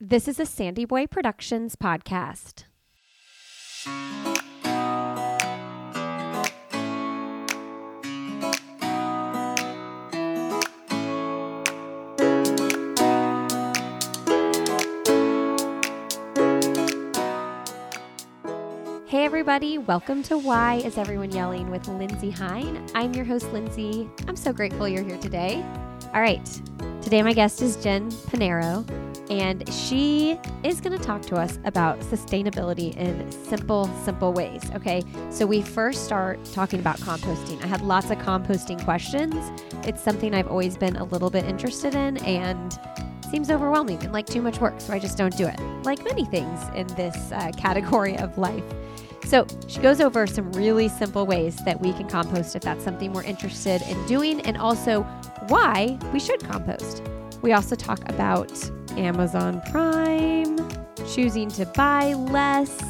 This is a Sandy Boy Productions podcast. Hey, everybody, welcome to Why Is Everyone Yelling with Lindsey Hein. I'm your host, Lindsey. I'm so grateful you're here today. All right, today my guest is Jen Panaro, and she is going to talk to us about sustainability in simple, simple ways. Okay, so we first start talking about composting. I had lots of composting questions. It's something I've always been a little bit interested in, and seems overwhelming and like too much work, so I just don't do it. Like many things in this uh, category of life. So she goes over some really simple ways that we can compost if that's something we're interested in doing, and also why we should compost. We also talk about Amazon Prime, choosing to buy less,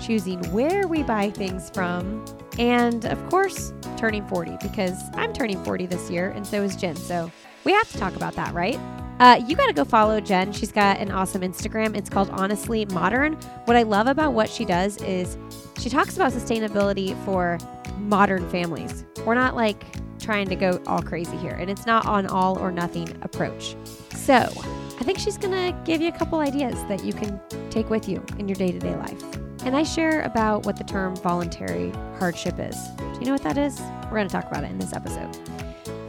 choosing where we buy things from, and of course, turning 40 because I'm turning 40 this year, and so is Jen. So we have to talk about that, right? Uh, you got to go follow Jen. She's got an awesome Instagram. It's called Honestly Modern. What I love about what she does is she talks about sustainability for modern families. We're not like trying to go all crazy here, and it's not an all or nothing approach. So I think she's going to give you a couple ideas that you can take with you in your day to day life. And I share about what the term voluntary hardship is. Do you know what that is? We're going to talk about it in this episode.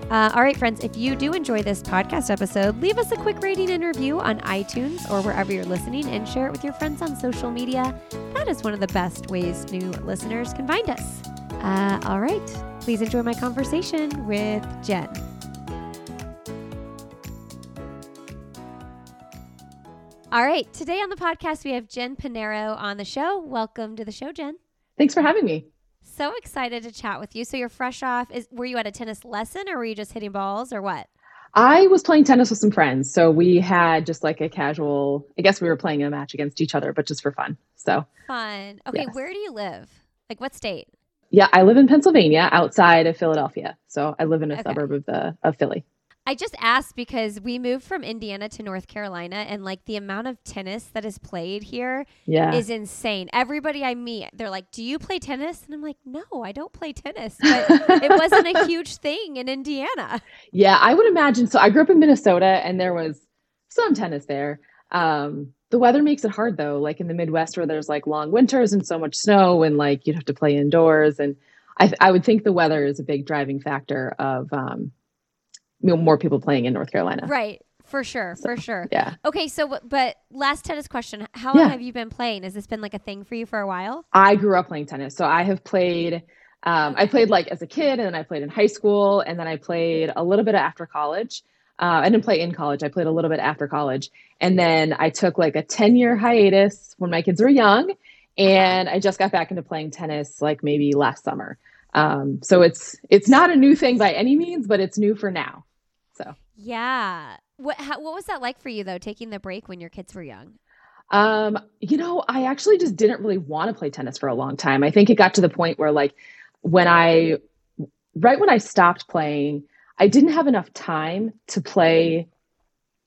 Uh, all right, friends, if you do enjoy this podcast episode, leave us a quick rating and review on iTunes or wherever you're listening and share it with your friends on social media. That is one of the best ways new listeners can find us. Uh, all right, please enjoy my conversation with Jen. All right, today on the podcast, we have Jen Panaro on the show. Welcome to the show, Jen. Thanks for having me. So excited to chat with you. So you're fresh off. Is were you at a tennis lesson or were you just hitting balls or what? I was playing tennis with some friends. So we had just like a casual, I guess we were playing a match against each other, but just for fun. So fun. Okay, yes. where do you live? Like what state? Yeah, I live in Pennsylvania outside of Philadelphia. So I live in a okay. suburb of the of Philly. I just asked because we moved from Indiana to North Carolina and like the amount of tennis that is played here yeah. is insane. Everybody I meet, they're like, "Do you play tennis?" And I'm like, "No, I don't play tennis." But it wasn't a huge thing in Indiana. Yeah, I would imagine so. I grew up in Minnesota and there was some tennis there. Um, the weather makes it hard though, like in the Midwest where there's like long winters and so much snow and like you'd have to play indoors and I, I would think the weather is a big driving factor of um, more people playing in North Carolina. Right. For sure, so, for sure. Yeah. Okay, so but last tennis question: How long yeah. have you been playing? Has this been like a thing for you for a while? I grew up playing tennis, so I have played. Um, I played like as a kid, and then I played in high school, and then I played a little bit after college. Uh, I didn't play in college. I played a little bit after college, and then I took like a ten year hiatus when my kids were young, and I just got back into playing tennis like maybe last summer. Um, so it's it's not a new thing by any means, but it's new for now. Yeah, what how, what was that like for you though, taking the break when your kids were young? Um, you know, I actually just didn't really want to play tennis for a long time. I think it got to the point where like when I right when I stopped playing, I didn't have enough time to play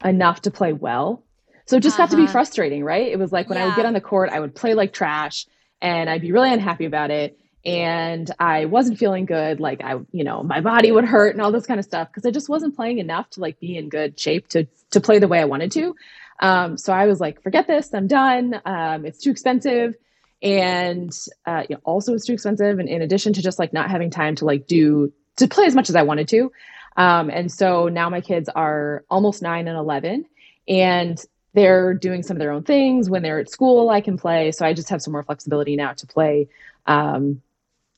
enough to play well. So it just uh-huh. got to be uh-huh. frustrating, right? It was like when yeah. I would get on the court, I would play like trash and I'd be really unhappy about it and I wasn't feeling good. Like I, you know, my body would hurt and all this kind of stuff because I just wasn't playing enough to like be in good shape to to play the way I wanted to. Um, so I was like, forget this, I'm done. Um, it's too expensive, and uh, you know, also it's too expensive. And in addition to just like not having time to like do to play as much as I wanted to, um, and so now my kids are almost nine and eleven, and they're doing some of their own things. When they're at school, I can play. So I just have some more flexibility now to play um,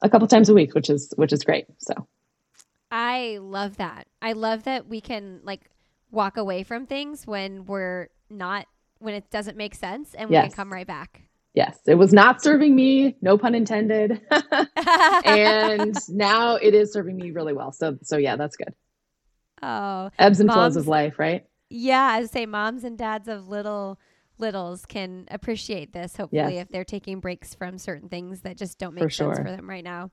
a couple times a week, which is which is great. So I love that. I love that we can like walk away from things when we're not when it doesn't make sense and we yes. can come right back. Yes, it was not serving me, no pun intended. and now it is serving me really well. So so yeah, that's good. Oh. Ebbs and moms, flows of life, right? Yeah, I would say moms and dads of little littles can appreciate this hopefully yes. if they're taking breaks from certain things that just don't make for sense sure. for them right now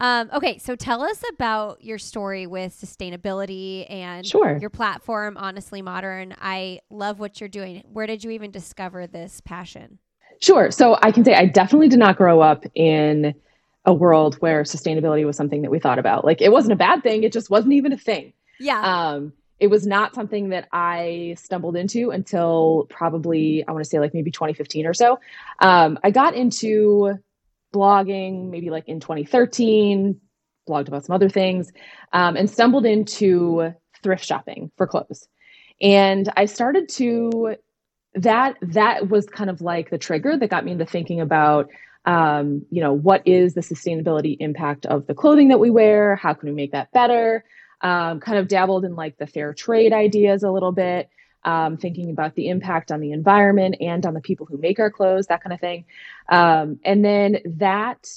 Um, okay, so tell us about your story with sustainability and Sure. your platform, Honestly Modern. I love what you're doing. Where did you even discover this passion? Sure. So I can say I definitely did not grow up in a world where sustainability was something that we thought about. Like it wasn't a bad thing, it just wasn't even a thing. Yeah. Um, it was not something that I stumbled into until probably, I want to say like maybe 2015 or so. Um, I got into blogging maybe like in 2013, blogged about some other things, um, and stumbled into thrift shopping for clothes. And I started to that that was kind of like the trigger that got me into thinking about um, you know what is the sustainability impact of the clothing that we wear how can we make that better um, kind of dabbled in like the fair trade ideas a little bit um, thinking about the impact on the environment and on the people who make our clothes that kind of thing. Um, and then that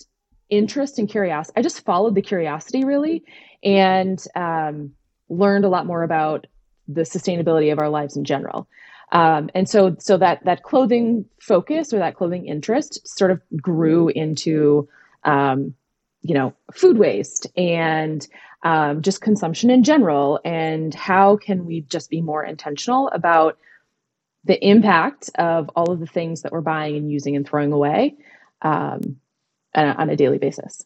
interest and curiosity i just followed the curiosity really and um, learned a lot more about the sustainability of our lives in general. Um, and so, so that that clothing focus or that clothing interest sort of grew into, um, you know, food waste and um, just consumption in general, and how can we just be more intentional about the impact of all of the things that we're buying and using and throwing away um, on a daily basis.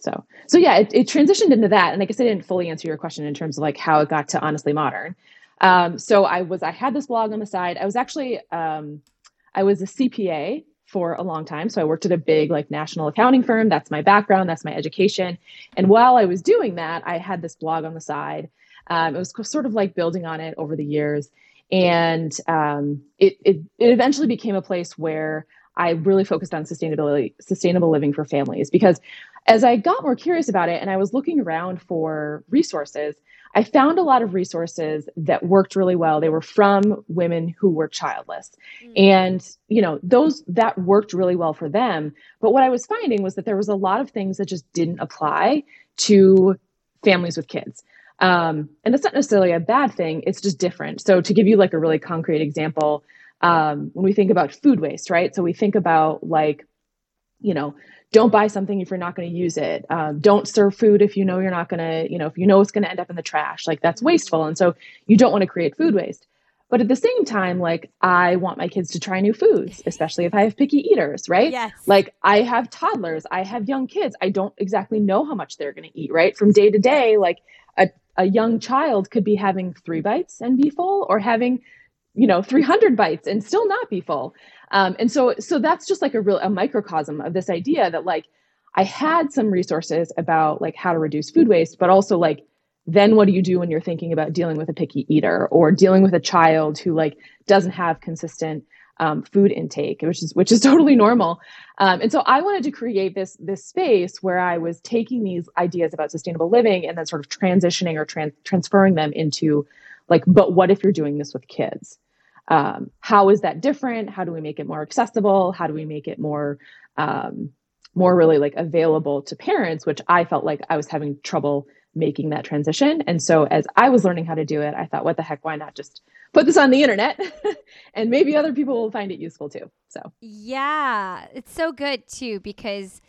So, so yeah, it, it transitioned into that, and I guess I didn't fully answer your question in terms of like how it got to honestly modern. Um, so I was, I had this blog on the side. I was actually, um, I was a CPA for a long time. So I worked at a big like national accounting firm. That's my background. That's my education. And while I was doing that, I had this blog on the side. Um, it was sort of like building on it over the years. And um, it, it, it eventually became a place where I really focused on sustainability, sustainable living for families. Because as I got more curious about it and I was looking around for resources, I found a lot of resources that worked really well. They were from women who were childless. Mm-hmm. And, you know, those that worked really well for them. But what I was finding was that there was a lot of things that just didn't apply to families with kids. Um, and that's not necessarily a bad thing, it's just different. So, to give you like a really concrete example, um, when we think about food waste, right? So, we think about like, you know, don't buy something if you're not going to use it. Um, don't serve food if you know you're not going to, you know, if you know it's going to end up in the trash. Like that's wasteful. And so you don't want to create food waste. But at the same time, like I want my kids to try new foods, especially if I have picky eaters, right? Yes. Like I have toddlers, I have young kids. I don't exactly know how much they're going to eat, right? From day to day, like a, a young child could be having three bites and be full or having, you know, 300 bites and still not be full. Um, and so, so that's just like a real a microcosm of this idea that like I had some resources about like how to reduce food waste, but also like then what do you do when you're thinking about dealing with a picky eater or dealing with a child who like doesn't have consistent um, food intake, which is which is totally normal. Um, and so I wanted to create this this space where I was taking these ideas about sustainable living and then sort of transitioning or trans- transferring them into like, but what if you're doing this with kids? Um, how is that different? How do we make it more accessible? How do we make it more um, more really like available to parents which i felt like i was having trouble making that transition. And so as i was learning how to do it i thought what the heck? Why not just put this on the internet? And maybe other people will find it useful too so. Yeah it's so good too because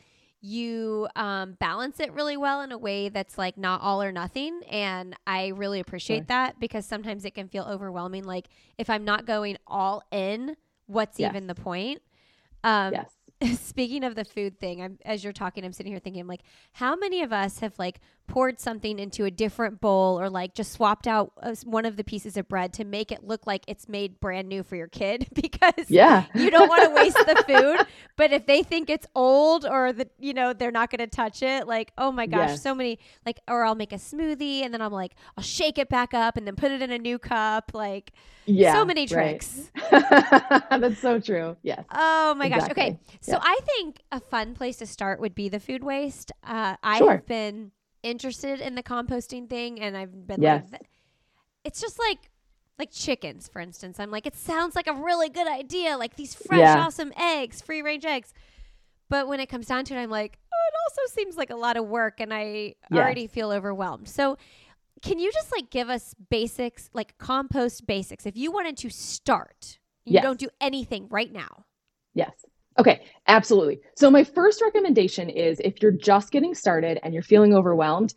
you um, balance it really well in a way that's like not all or nothing. And I really appreciate sure. that because sometimes it can feel overwhelming. Like if I'm not going all in, what's yes. even the point? Um, yes. speaking of the food thing, I'm as you're talking, I'm sitting here thinking, I'm like, how many of us have like poured something into a different bowl or like just swapped out uh, one of the pieces of bread to make it look like it's made brand new for your kid because yeah, you don't want to waste the food. But if they think it's old or that you know they're not going to touch it, like oh my gosh, yes. so many like, or I'll make a smoothie and then I'm like, I'll shake it back up and then put it in a new cup, like. Yeah, so many tricks. Right. That's so true. Yes. Oh my exactly. gosh. Okay. So yeah. I think a fun place to start would be the food waste. Uh, I sure. have been interested in the composting thing, and I've been yes. like, it's just like like chickens, for instance. I'm like, it sounds like a really good idea, like these fresh, yeah. awesome eggs, free range eggs. But when it comes down to it, I'm like, oh, it also seems like a lot of work, and I yes. already feel overwhelmed. So can you just like give us basics, like compost basics? If you wanted to start, you yes. don't do anything right now. Yes. Okay, absolutely. So, my first recommendation is if you're just getting started and you're feeling overwhelmed,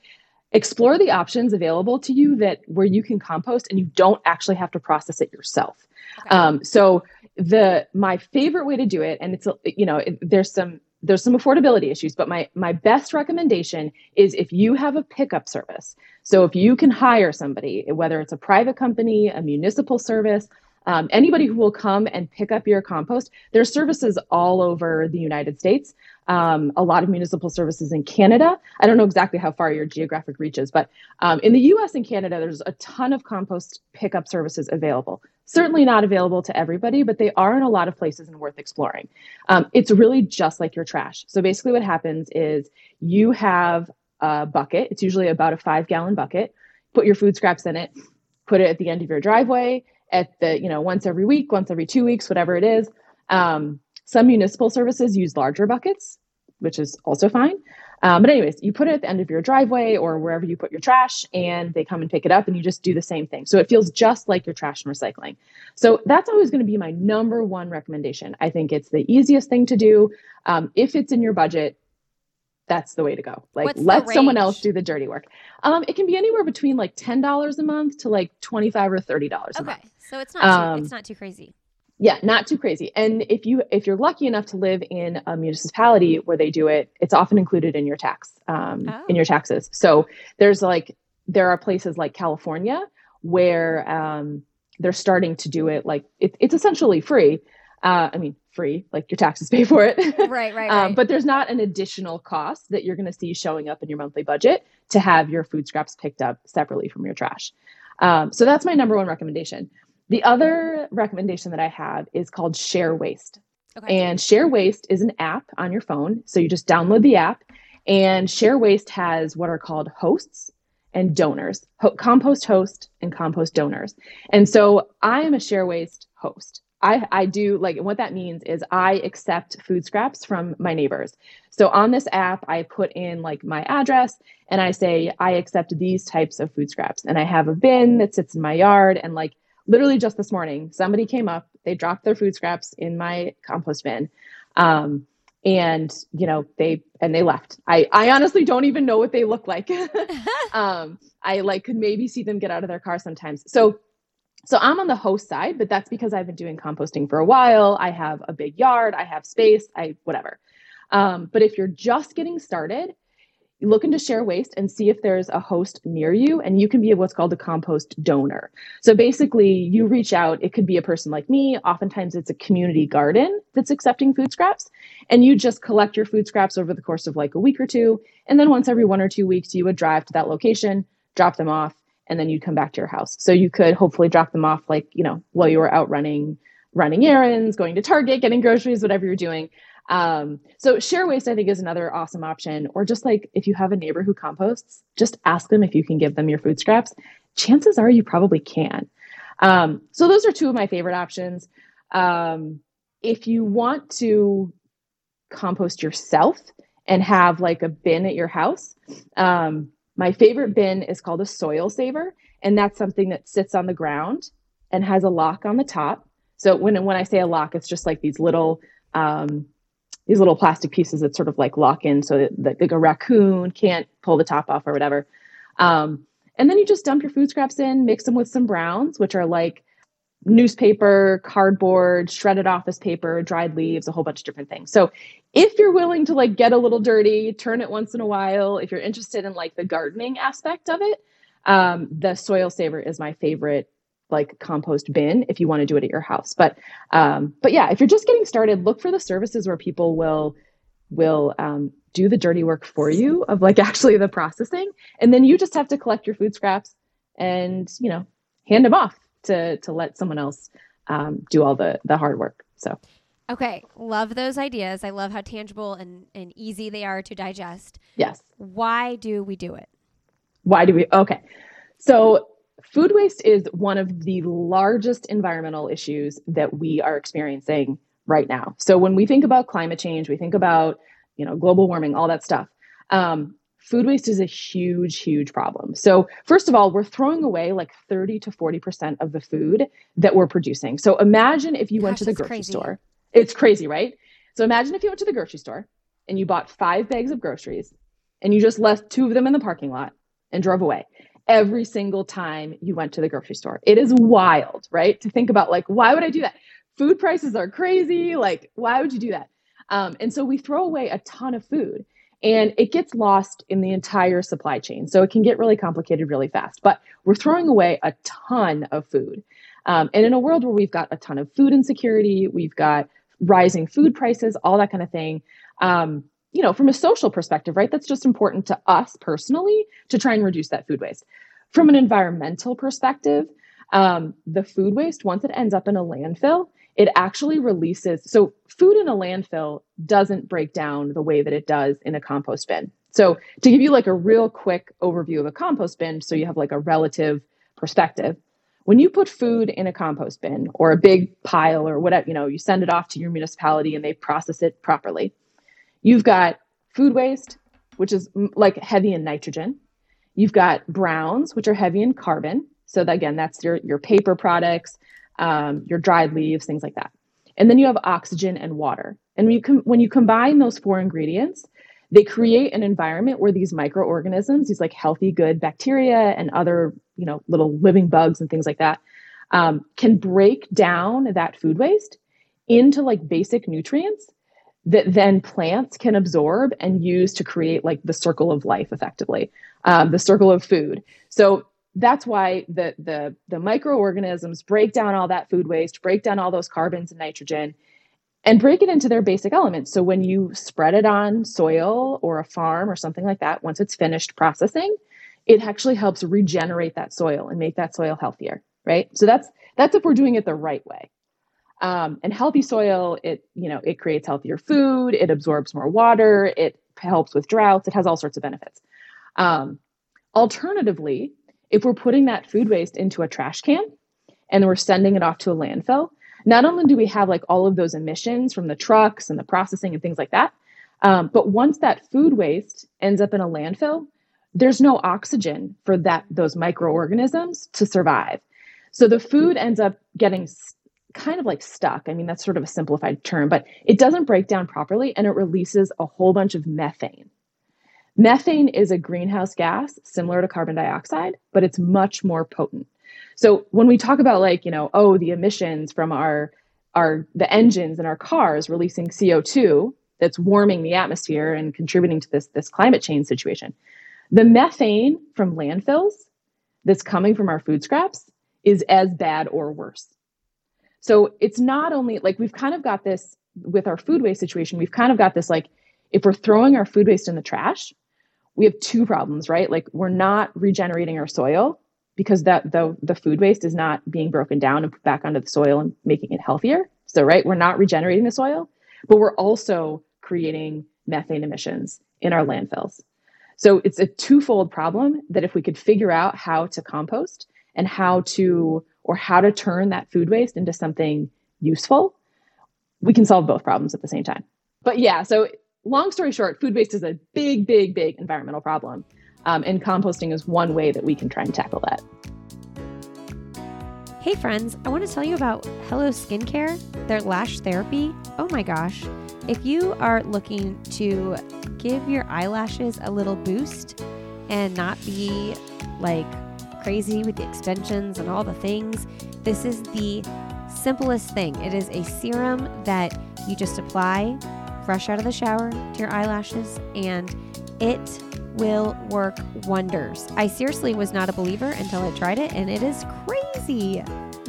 explore the options available to you that where you can compost and you don't actually have to process it yourself. Okay. Um, so, the my favorite way to do it, and it's you know it, there's some there's some affordability issues, but my my best recommendation is if you have a pickup service. So if you can hire somebody, whether it's a private company, a municipal service, um, anybody who will come and pick up your compost, there's services all over the United States. Um, a lot of municipal services in Canada. I don't know exactly how far your geographic reach is, but um, in the US and Canada, there's a ton of compost pickup services available. Certainly not available to everybody, but they are in a lot of places and worth exploring. Um, it's really just like your trash. So basically, what happens is you have a bucket, it's usually about a five gallon bucket, put your food scraps in it, put it at the end of your driveway at the, you know, once every week, once every two weeks, whatever it is. Um, some municipal services use larger buckets, which is also fine. Um, but anyways, you put it at the end of your driveway or wherever you put your trash, and they come and pick it up, and you just do the same thing. So it feels just like your trash and recycling. So that's always going to be my number one recommendation. I think it's the easiest thing to do. Um, if it's in your budget, that's the way to go. Like What's let someone else do the dirty work. Um, it can be anywhere between like ten dollars a month to like twenty five or thirty dollars. Okay, so it's not too, um, it's not too crazy. Yeah, not too crazy. And if you if you're lucky enough to live in a municipality where they do it, it's often included in your tax um, oh. in your taxes. So there's like there are places like California where um, they're starting to do it like it, it's essentially free. Uh, I mean, free, like your taxes pay for it. right, right, um, but there's not an additional cost that you're going to see showing up in your monthly budget to have your food scraps picked up separately from your trash. Um, so that's my number one recommendation. The other recommendation that I have is called Share Waste. Okay. And Share Waste is an app on your phone. So you just download the app, and Share Waste has what are called hosts and donors, Ho- compost host and compost donors. And so I am a Share Waste host. I, I do like what that means is I accept food scraps from my neighbors. So on this app, I put in like my address and I say, I accept these types of food scraps. And I have a bin that sits in my yard. And like literally just this morning, somebody came up, they dropped their food scraps in my compost bin. Um, and you know they and they left i i honestly don't even know what they look like um i like could maybe see them get out of their car sometimes so so i'm on the host side but that's because i've been doing composting for a while. I have a big yard. I have space. I whatever. Um, but if you're just getting started look into share waste and see if there's a host near you and you can be what's called a compost donor. So basically you reach out. It could be a person like me. Oftentimes it's a community garden that's accepting food scraps and you just collect your food scraps over the course of like a week or two. And then once every one or two weeks you would drive to that location drop them off and then you'd come back to your house so you could hopefully drop them off like you know while you were out running running errands going to target getting groceries whatever you're doing um, so share waste, I think, is another awesome option. Or just like if you have a neighbor who composts, just ask them if you can give them your food scraps. Chances are you probably can. Um, so those are two of my favorite options. Um, if you want to compost yourself and have like a bin at your house, um, my favorite bin is called a soil saver, and that's something that sits on the ground and has a lock on the top. So when when I say a lock, it's just like these little um, these little plastic pieces that sort of like lock in so that, like a raccoon can't pull the top off or whatever. Um, and then you just dump your food scraps in, mix them with some browns, which are like newspaper, cardboard, shredded office paper, dried leaves, a whole bunch of different things. So if you're willing to like get a little dirty, turn it once in a while, if you're interested in like the gardening aspect of it, um, the soil saver is my favorite like compost bin if you want to do it at your house. But um, but yeah, if you're just getting started, look for the services where people will will um, do the dirty work for you of like actually the processing, and then you just have to collect your food scraps and you know hand them off to to let someone else um, do all the the hard work. So. Okay, love those ideas. I love how tangible and, and easy they are to digest. Yes. Why do we do it? Why do we? Okay. So food waste is one of the largest environmental issues that we are experiencing right now. So when we think about climate change, we think about you know global warming, all that stuff. Um, food waste is a huge, huge problem. So first of all, we're throwing away like 30 to 40 percent of the food that we're producing. So imagine if you Gosh, went to the grocery crazy. store. It's crazy, right? So imagine if you went to the grocery store and you bought five bags of groceries and you just left two of them in the parking lot and drove away every single time you went to the grocery store. It is wild, right? To think about like, why would I do that? Food prices are crazy. Like, why would you do that? Um, and so we throw away a ton of food and it gets lost in the entire supply chain. So it can get really complicated really fast. But we're throwing away a ton of food. Um, and in a world where we've got a ton of food insecurity, we've got rising food prices, all that kind of thing. Um, you know, from a social perspective, right? That's just important to us personally to try and reduce that food waste. From an environmental perspective, um, the food waste, once it ends up in a landfill, it actually releases. So, food in a landfill doesn't break down the way that it does in a compost bin. So, to give you like a real quick overview of a compost bin, so you have like a relative perspective, when you put food in a compost bin or a big pile or whatever, you know, you send it off to your municipality and they process it properly. You've got food waste, which is mm, like heavy in nitrogen. You've got browns, which are heavy in carbon. So that, again, that's your your paper products, um, your dried leaves, things like that. And then you have oxygen and water. And when you com- when you combine those four ingredients, they create an environment where these microorganisms, these like healthy, good bacteria and other you know little living bugs and things like that, um, can break down that food waste into like basic nutrients that then plants can absorb and use to create like the circle of life effectively um, the circle of food so that's why the the the microorganisms break down all that food waste, break down all those carbons and nitrogen, and break it into their basic elements. So when you spread it on soil or a farm or something like that, once it's finished processing, it actually helps regenerate that soil and make that soil healthier, right? So that's that's if we're doing it the right way. Um, and healthy soil, it you know it creates healthier food, it absorbs more water, it helps with droughts, it has all sorts of benefits. Um, alternatively, if we're putting that food waste into a trash can and we're sending it off to a landfill, not only do we have like all of those emissions from the trucks and the processing and things like that, um, but once that food waste ends up in a landfill, there's no oxygen for that those microorganisms to survive. So the food ends up getting kind of like stuck. I mean, that's sort of a simplified term, but it doesn't break down properly and it releases a whole bunch of methane. Methane is a greenhouse gas similar to carbon dioxide, but it's much more potent. So when we talk about like, you know, oh, the emissions from our our the engines in our cars releasing CO2 that's warming the atmosphere and contributing to this this climate change situation. The methane from landfills that's coming from our food scraps is as bad or worse. So it's not only like we've kind of got this with our food waste situation, we've kind of got this like if we're throwing our food waste in the trash, we have two problems, right? Like we're not regenerating our soil because that the the food waste is not being broken down and put back onto the soil and making it healthier. So right, we're not regenerating the soil, but we're also creating methane emissions in our landfills. So it's a twofold problem that if we could figure out how to compost and how to or how to turn that food waste into something useful, we can solve both problems at the same time. But yeah, so long story short, food waste is a big, big, big environmental problem. Um, and composting is one way that we can try and tackle that. Hey, friends, I want to tell you about Hello Skincare, their lash therapy. Oh my gosh. If you are looking to give your eyelashes a little boost and not be like crazy with the extensions and all the things, this is the simplest thing. It is a serum that you just apply fresh out of the shower to your eyelashes, and it will work wonders. I seriously was not a believer until I tried it, and it is crazy.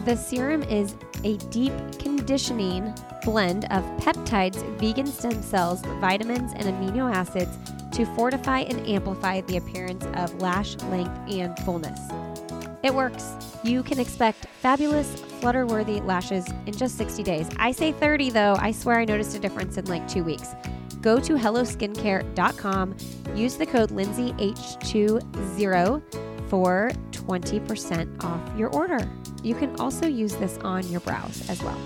The serum is a deep conditioning blend of peptides, vegan stem cells, vitamins, and amino acids to fortify and amplify the appearance of lash length and fullness. It works. You can expect fabulous, flutter-worthy lashes in just 60 days. I say 30 though. I swear I noticed a difference in like two weeks. Go to helloskincare.com. Use the code LindseyH20 for 20% off your order. You can also use this on your brows as well.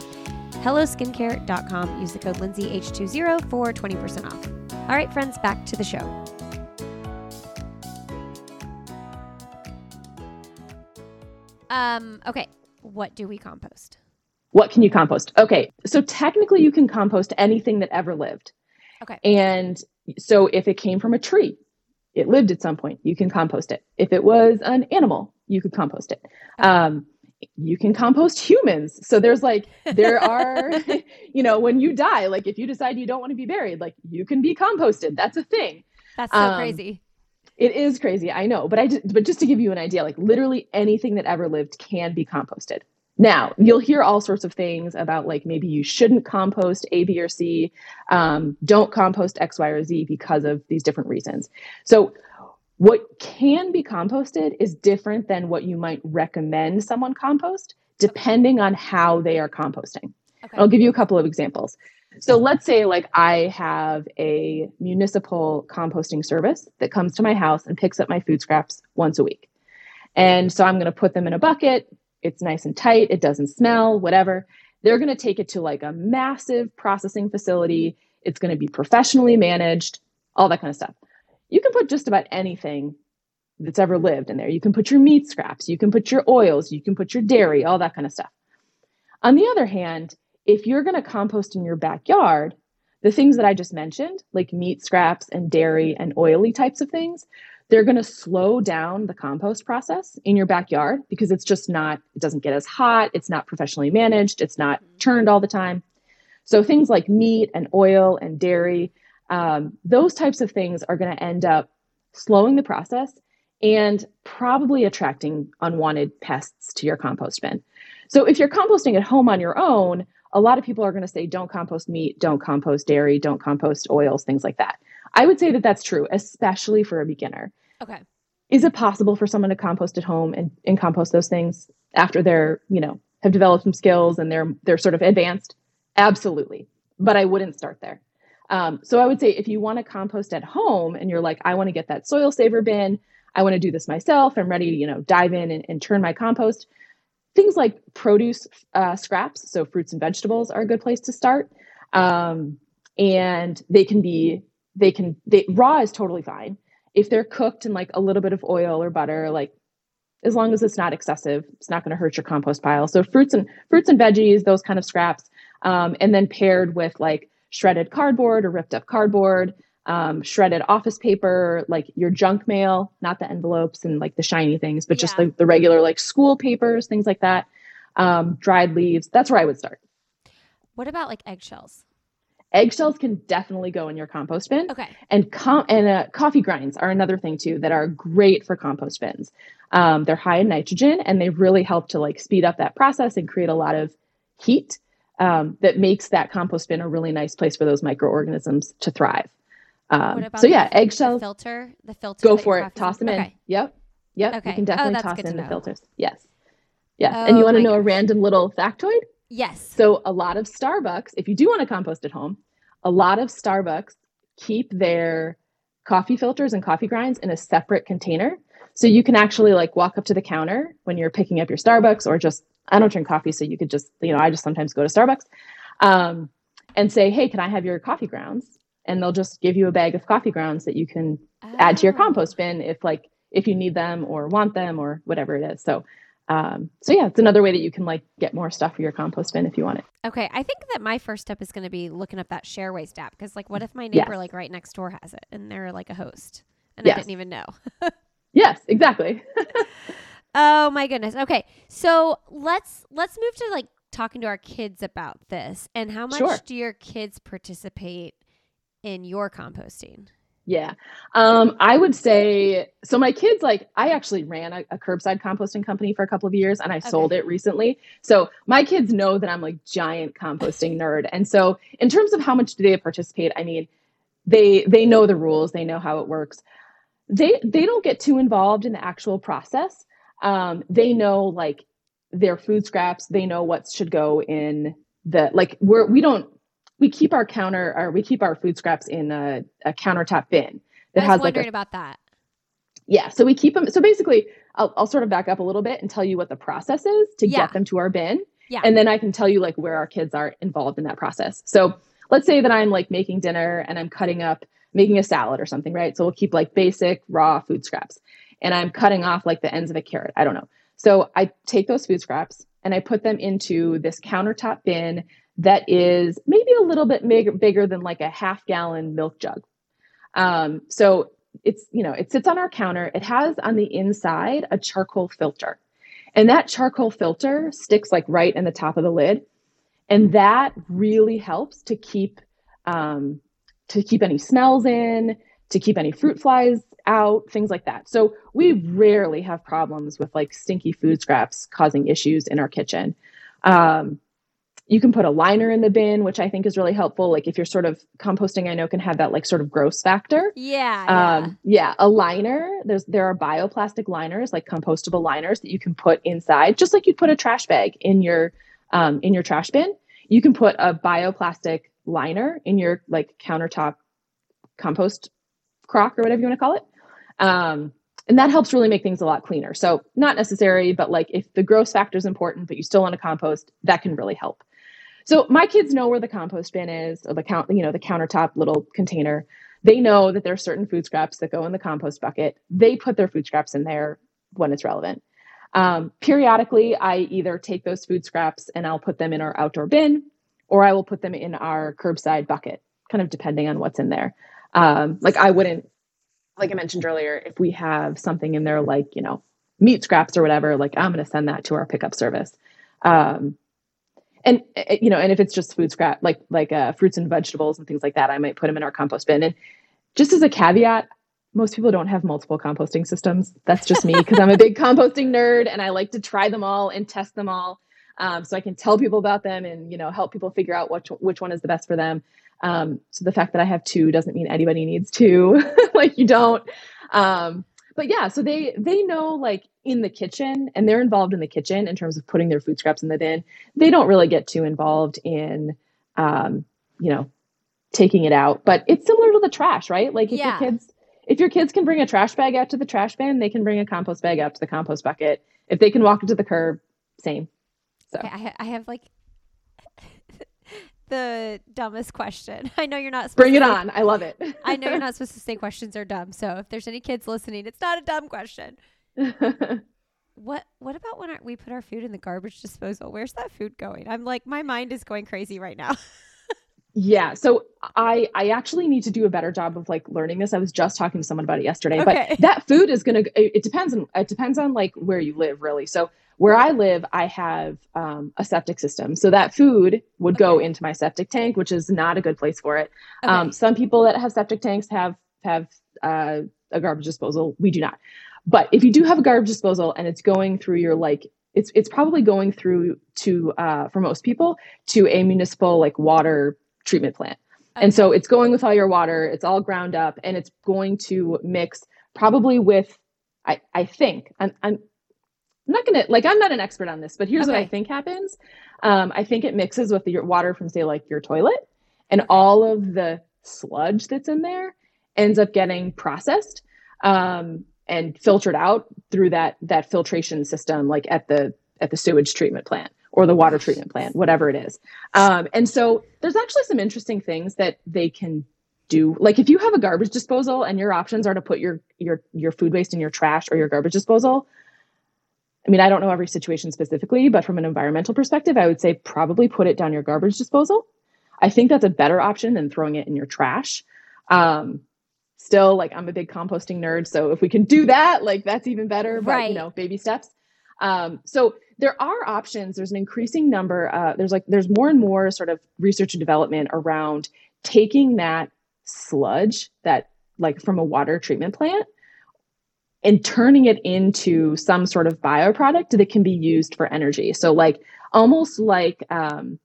helloskincare.com. Use the code LindseyH20 for 20% off. All right, friends, back to the show. Um, okay. What do we compost? What can you compost? Okay, so technically you can compost anything that ever lived. Okay. And so if it came from a tree, it lived at some point, you can compost it. If it was an animal, you could compost it. Okay. Um, you can compost humans. So there's like, there are, you know, when you die, like if you decide you don't want to be buried, like you can be composted. That's a thing. That's so Um, crazy. It is crazy, I know, but I just, but just to give you an idea, like literally anything that ever lived can be composted. Now you'll hear all sorts of things about like maybe you shouldn't compost A, B, or C. Um, don't compost X, Y, or Z because of these different reasons. So what can be composted is different than what you might recommend someone compost, depending on how they are composting. Okay. I'll give you a couple of examples. So let's say like I have a municipal composting service that comes to my house and picks up my food scraps once a week. And so I'm going to put them in a bucket. It's nice and tight, it doesn't smell, whatever. They're going to take it to like a massive processing facility. It's going to be professionally managed, all that kind of stuff. You can put just about anything that's ever lived in there. You can put your meat scraps, you can put your oils, you can put your dairy, all that kind of stuff. On the other hand, if you're going to compost in your backyard, the things that I just mentioned, like meat scraps and dairy and oily types of things, they're going to slow down the compost process in your backyard because it's just not, it doesn't get as hot, it's not professionally managed, it's not turned all the time. So things like meat and oil and dairy, um, those types of things are going to end up slowing the process and probably attracting unwanted pests to your compost bin. So if you're composting at home on your own, a lot of people are going to say don't compost meat, don't compost dairy, don't compost oils, things like that. I would say that that's true, especially for a beginner. Okay. Is it possible for someone to compost at home and, and compost those things after they're, you know, have developed some skills and they're they're sort of advanced? Absolutely. But I wouldn't start there. Um, so I would say if you want to compost at home and you're like, I want to get that soil saver bin, I want to do this myself, I'm ready to, you know, dive in and, and turn my compost. Things like produce uh, scraps, so fruits and vegetables, are a good place to start. Um, and they can be, they can, they raw is totally fine. If they're cooked in like a little bit of oil or butter, like as long as it's not excessive, it's not going to hurt your compost pile. So fruits and fruits and veggies, those kind of scraps, um, and then paired with like shredded cardboard or ripped up cardboard, um, shredded office paper, like your junk mail, not the envelopes and like the shiny things, but just Yeah. like the regular like school papers, things like that. Um, dried leaves. That's where I would start. What about like eggshells? Eggshells can definitely go in your compost bin. Okay. And com- and uh, coffee grinds are another thing too that are great for compost bins. Um, they're high in nitrogen and they really help to like speed up that process and create a lot of heat um, that makes that compost bin a really nice place for those microorganisms to thrive. Um, so the- yeah, the eggshells. filter, the filter. Go for it. Toss them in. Okay. Yep. Yep. Okay. You can Oh, definitely that's toss in to the filters. Yes. Yes. and you Oh want to know a random little factoid? Yes. So a lot of Starbucks, if you do want to compost at home, a lot of Starbucks keep their coffee filters and coffee grinds in a separate container. So you can actually like walk up to the counter when you're picking up your Starbucks or just I don't drink coffee, so you could just, you know, I just sometimes go to Starbucks um, and say, hey, can I have your coffee grounds? And they'll just give you a bag of coffee grounds that you can add to your Oh. compost bin if like if you need them or want them or whatever it is. So um, so yeah, it's another way that you can like get more stuff for your compost bin if you want it. Okay, I think that my first step is going to be looking up that share waste app because, like, what if my neighbor Yes. like right next door has it and they're like a host and Yes. I didn't even know? Yes, exactly. Oh my goodness. Okay, so let's let's move to like talking to our kids about this and how much Sure. do your kids participate in your composting? Yeah. Um, I would say so my kids like I actually ran a, a curbside composting company for a couple of years and I sold it recently. So my kids know that I'm like giant composting nerd. And so in terms of how much do they participate, I mean, they they know the rules, they know how it works. They they don't get too involved in the actual process. Um, they know like their food scraps, they know what should go in the like we're we don't we keep our counter or we keep our food scraps in a, a countertop bin that I was has like wondering a about that. yeah so we keep them so basically I'll, I'll sort of back up a little bit and tell you what the process is to Yeah. get them to our bin Yeah. and then i can tell you like where our kids are involved in that process so let's say that i'm like making dinner and i'm cutting up making a salad or something right so we'll keep like basic raw food scraps and i'm cutting off like the ends of a carrot i don't know so i take those food scraps and I put them into this countertop bin that is maybe a little bit big, bigger than like a half gallon milk jug. Um, so it's, you know, it sits on our counter. It has on the inside a charcoal filter. And that charcoal filter sticks like right in the top of the lid. And that really helps to keep um, to keep any smells in, to keep any fruit flies out, things like that. So we rarely have problems with like stinky food scraps causing issues in our kitchen. Um, you can put a liner in the bin, which I think is really helpful. Like if you're sort of composting, I know can have that like sort of gross factor. Yeah. Um, yeah. A liner. There's there are bioplastic liners, like compostable liners that you can put inside, just like you'd put a trash bag in your um, in your trash bin. You can put a bioplastic liner in your like countertop compost crock or whatever you want to call it. Um, and that helps really make things a lot cleaner. So not necessary, but like if the gross factor is important, but you still want to compost, that can really help. So my kids know where the compost bin is, or the count, you know, the countertop little container. They know that there are certain food scraps that go in the compost bucket. They put their food scraps in there when it's relevant. Um, periodically, I either take those food scraps and I'll put them in our outdoor bin, or I will put them in our curbside bucket, kind of depending on what's in there. Um, like I wouldn't, like I mentioned earlier, if we have something in there like you know meat scraps or whatever, like I'm going to send that to our pickup service. Um, and eh, you know, and if it's just food scrap, like like uh, fruits and vegetables and things like that, I might put them in our compost bin. And just as a caveat, most people don't have multiple composting systems. That's just me because I'm a big composting nerd and I like to try them all and test them all, um, so I can tell people about them and you know help people figure out which which one is the best for them. Um, so the fact that I have two doesn't mean anybody needs two. like you don't. Um, but yeah, so they they know like in the kitchen and they're involved in the kitchen in terms of putting their food scraps in the bin. They don't really get too involved in, um, you know, taking it out. But it's similar to the trash, right? Like if yeah. your kids if your kids can bring a trash bag out to the trash bin, they can bring a compost bag out to the compost bucket. If they can walk into the curb, same. So okay, I, ha- I have like the dumbest question. I know you're not. Bring it on. I love it. I know you're not supposed to say questions are dumb. So if there's any kids listening, it's not a dumb question. what What about when we put our food in the garbage disposal? Where's that food going? I'm like, my mind is going crazy right now. Yeah. So I I actually need to do a better job of like learning this. I was just talking to someone about it yesterday. Okay. But that food is gonna. It, it depends on. It depends on like where you live, really. So where I live, I have um, a septic system. So that food would okay. go into my septic tank, which is not a good place for it. Okay. Um, some people that have septic tanks have have uh, a garbage disposal. We do not. But if you do have a garbage disposal and it's going through your like it's it's probably going through to uh, for most people to a municipal like water treatment plant. Okay. And so it's going with all your water, it's all ground up and it's going to mix probably with I, I think I'm, I'm I'm not gonna like I'm not an expert on this, but here's okay. what I think happens. Um, I think it mixes with your water from say like your toilet, and all of the sludge that's in there ends up getting processed um, and filtered out through that that filtration system, like at the at the sewage treatment plant or the water treatment plant, whatever it is. Um, and so there's actually some interesting things that they can do. Like if you have a garbage disposal and your options are to put your your your food waste in your trash or your garbage disposal, I mean, I don't know every situation specifically, but from an environmental perspective, I would say probably put it down your garbage disposal. I think that's a better option than throwing it in your trash. Um, still, like I'm a big composting nerd, so if we can do that, like that's even better. But right. you know, baby steps. Um, so there are options. There's an increasing number. Uh, there's like there's more and more sort of research and development around taking that sludge that like from a water treatment plant and turning it into some sort of bioproduct that can be used for energy. So, like almost like um,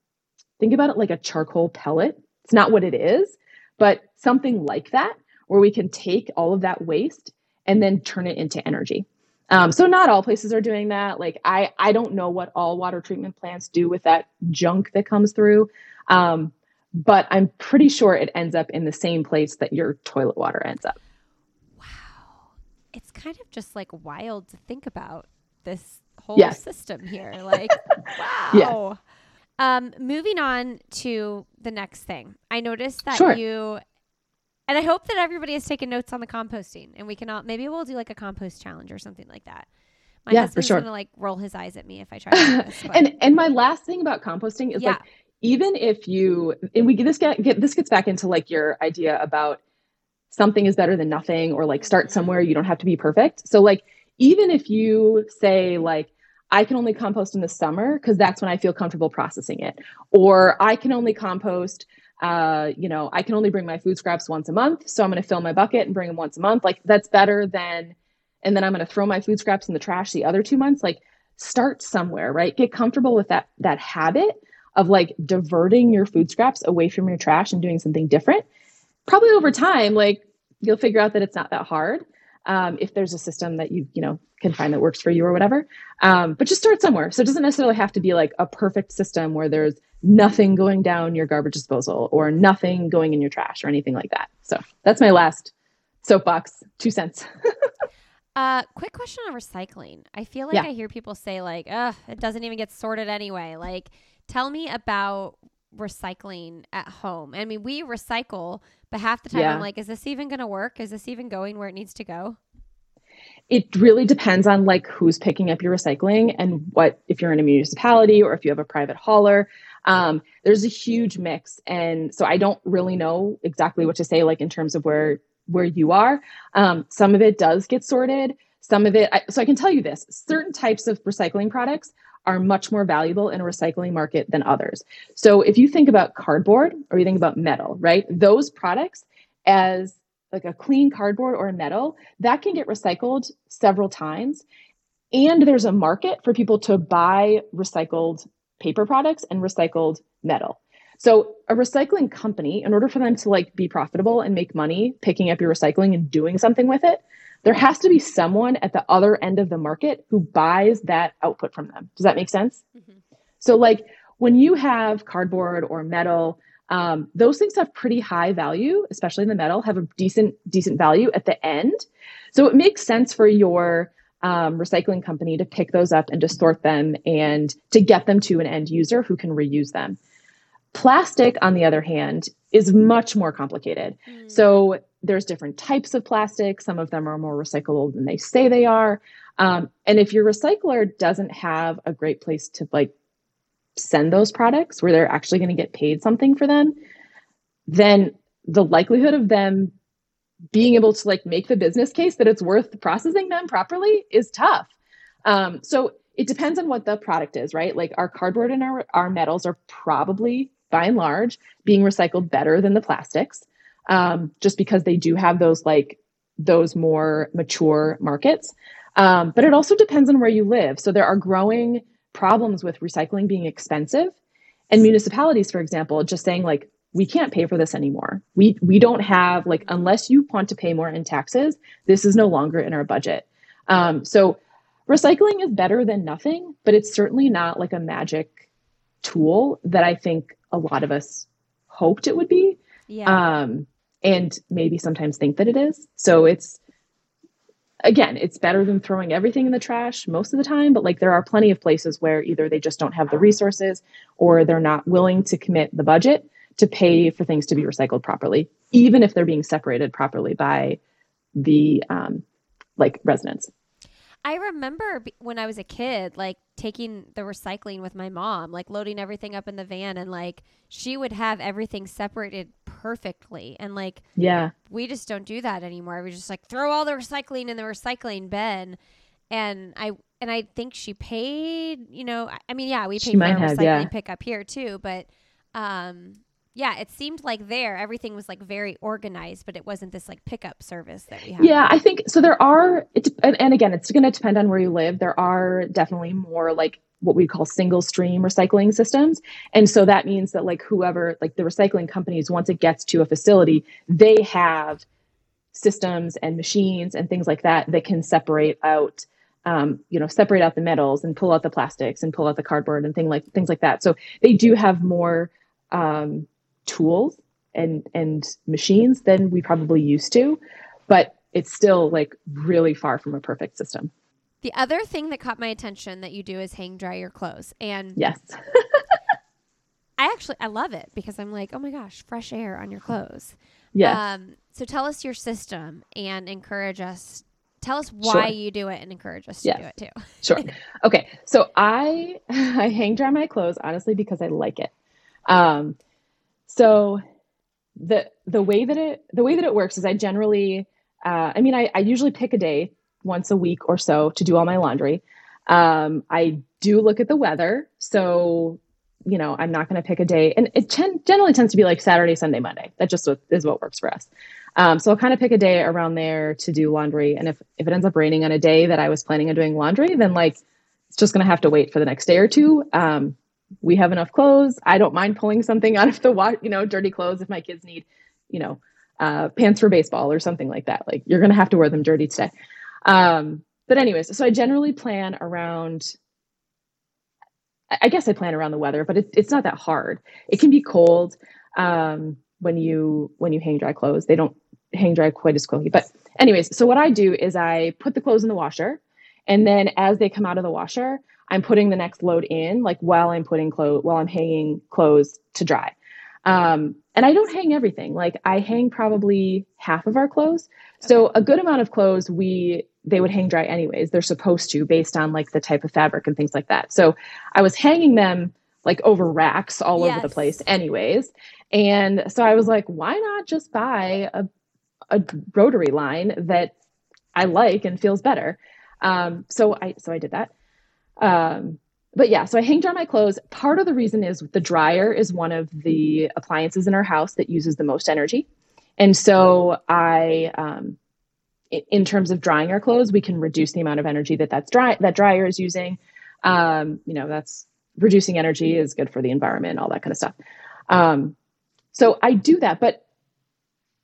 think about it like a charcoal pellet. It's not what it is, but something like that, where we can take all of that waste and then turn it into energy. Um, so not all places are doing that. Like I, I don't know what all water treatment plants do with that junk that comes through, um, but I'm pretty sure it ends up in the same place that your toilet water ends up Wow, it's kind of just like wild to think about this whole yes. system here. Like, wow. Yeah. Um, moving on to the next thing, I noticed that sure. you, and I hope that everybody has taken notes on the composting, and we can all maybe we'll do like a compost challenge or something like that. My Yeah, for husband's sure. gonna like roll his eyes at me if I try this. and and my last thing about composting is Yeah. like even if you and we this get, get this gets back into like your idea about something is better than nothing or like start somewhere you don't have to be perfect so like even if you say like i can only compost in the summer because that's when i feel comfortable processing it or i can only compost uh, you know i can only bring my food scraps once a month so i'm going to fill my bucket and bring them once a month. Like that's better than and then i'm going to throw my food scraps in the trash the other two months. Like start somewhere right? Get comfortable with that that habit of like diverting your food scraps away from your trash and doing something different. Probably over time like you'll figure out that it's not that hard um, if there's a system that you you know can find that works for you or whatever. Um, but just start somewhere. So it doesn't necessarily have to be like a perfect system where there's nothing going down your garbage disposal or nothing going in your trash or anything like that so that's my last soapbox two cents Uh, quick question on recycling. I feel like Yeah. I hear people say like, "Ugh, it doesn't even get sorted anyway." Like, tell me about recycling at home. I mean, we recycle, but half the time Yeah. I'm like, "Is this even going to work? Is this even going where it needs to go?" it really depends on like who's picking up your recycling and what if you're in a municipality or if you have a private hauler um, there's a huge mix. And so i don't really know exactly what to say like in terms of where where you are. Um, some of it does get sorted. Some of it I, so i can tell you this certain types of recycling products are much more valuable in a recycling market than others. So if you think about cardboard or you think about metal right those products as like a clean cardboard or a metal that can get recycled several times. And there's a market for people to buy recycled paper products and recycled metal. So a recycling company in order for them to like be profitable and make money picking up your recycling and doing something with it there has to be someone at the other end of the market who buys that output from them. Does that make sense? Mhm. so like when you have cardboard or metal um, those things have pretty high value especially in the metal have a decent decent value at the end. So it makes sense for your um, recycling company to pick those up and to sort them and to get them to an end user who can reuse them plastic on the other hand is much more complicated Mm. so there's different types of plastic. Some of them are more recyclable than they say they are. Um, and if your recycler doesn't have a great place to like send those products where they're actually going to get paid something for them, then the likelihood of them being able to like make the business case that it's worth processing them properly is tough. Um, so it depends on what the product is, right? Like our cardboard and our, our metals are probably by and large being recycled better than the plastics um, just because they do have those like those more mature markets. Um, but it also depends on where you live. So there are growing problems with recycling being expensive, and municipalities, for example, just saying like we can't pay for this anymore. We we don't have like unless you want to pay more in taxes, this is no longer in our budget. Um, so recycling is better than nothing, but it's certainly not like a magic tool that I think a lot of us hoped it would be yeah. um, and maybe sometimes think that it is. So it's again, it's better than throwing everything in the trash most of the time. But like there are plenty of places where either they just don't have the resources or they're not willing to commit the budget to pay for things to be recycled properly, even if they're being separated properly by the um, like residents. I remember when I was a kid, like taking the recycling with my mom, like loading everything up in the van, and like she would have everything separated perfectly. And like Yeah, we just don't do that anymore. We just like throw all the recycling in the recycling bin. And I and I think she paid, you know, I- mean, yeah, we paid for might our have, recycling yeah. pickup here too, but um yeah, it seemed like there everything was like very organized, but it wasn't this like pickup service that we have. Yeah, I think so. There are, it, and, and again, it's going to depend on where you live. There are definitely more like what we call single stream recycling systems. And so that means that like whoever, like the recycling companies, once it gets to a facility, they have systems and machines and things like that that can separate out. Um, you know, separate out the metals and pull out the plastics and pull out the cardboard and thing like things like that. So they do have more um, tools and and machines than we probably used to, but it's still like really far from a perfect system. The other thing that caught my attention that you do is hang dry your clothes. And Yes. I actually I love it because I'm like, oh my gosh, fresh air on your clothes. Yes. Um, so tell us your system and encourage us. Tell us why sure. you do it and encourage us to yes. do it too. sure. Okay. So I I hang dry my clothes honestly because I like it. Um, so the the way that it the way that it works is I generally uh, I mean I, I usually pick a day once a week or so to do all my laundry. Um, I do look at the weather, so you know I'm not going to pick a day, and it ten- generally tends to be like Saturday, Sunday, Monday. That just is what works for us. Um, so I'll kind of pick a day around there to do laundry, and if if it ends up raining on a day that I was planning on doing laundry, then like it's just going to have to wait for the next day or two. Um, we have enough clothes. I don't mind pulling something out of the wash, you know, dirty clothes if my kids need, you know, uh, pants for baseball or something like that. Like you're going to have to wear them dirty today. Um, but anyways, so I generally plan around. I guess I plan around the weather, but it's it's not that hard. It can be cold um, when you when you hang dry clothes. They don't hang dry quite as quickly. But anyways, so what I do is I put the clothes in the washer, and then as they come out of the washer, I'm putting the next load in, like while I'm putting clothes, while I'm hanging clothes to dry. Um, and I don't hang everything. Like I hang probably half of our clothes. Okay. So a good amount of clothes we they would hang dry anyways. They're supposed to based on like the type of fabric and things like that. So I was hanging them like over racks all yes. over the place anyways. And so I was like, why not just buy a a rotary line that I like and feels better? Um, so I so I did that. Um, but yeah, so I hang dry my clothes. Part of the reason is the dryer is one of the appliances in our house that uses the most energy. And so I, um, in terms of drying our clothes, we can reduce the amount of energy that that's dry, that dryer is using. Um, you know, that's reducing energy is good for the environment, all that kind of stuff. Um, so I do that, but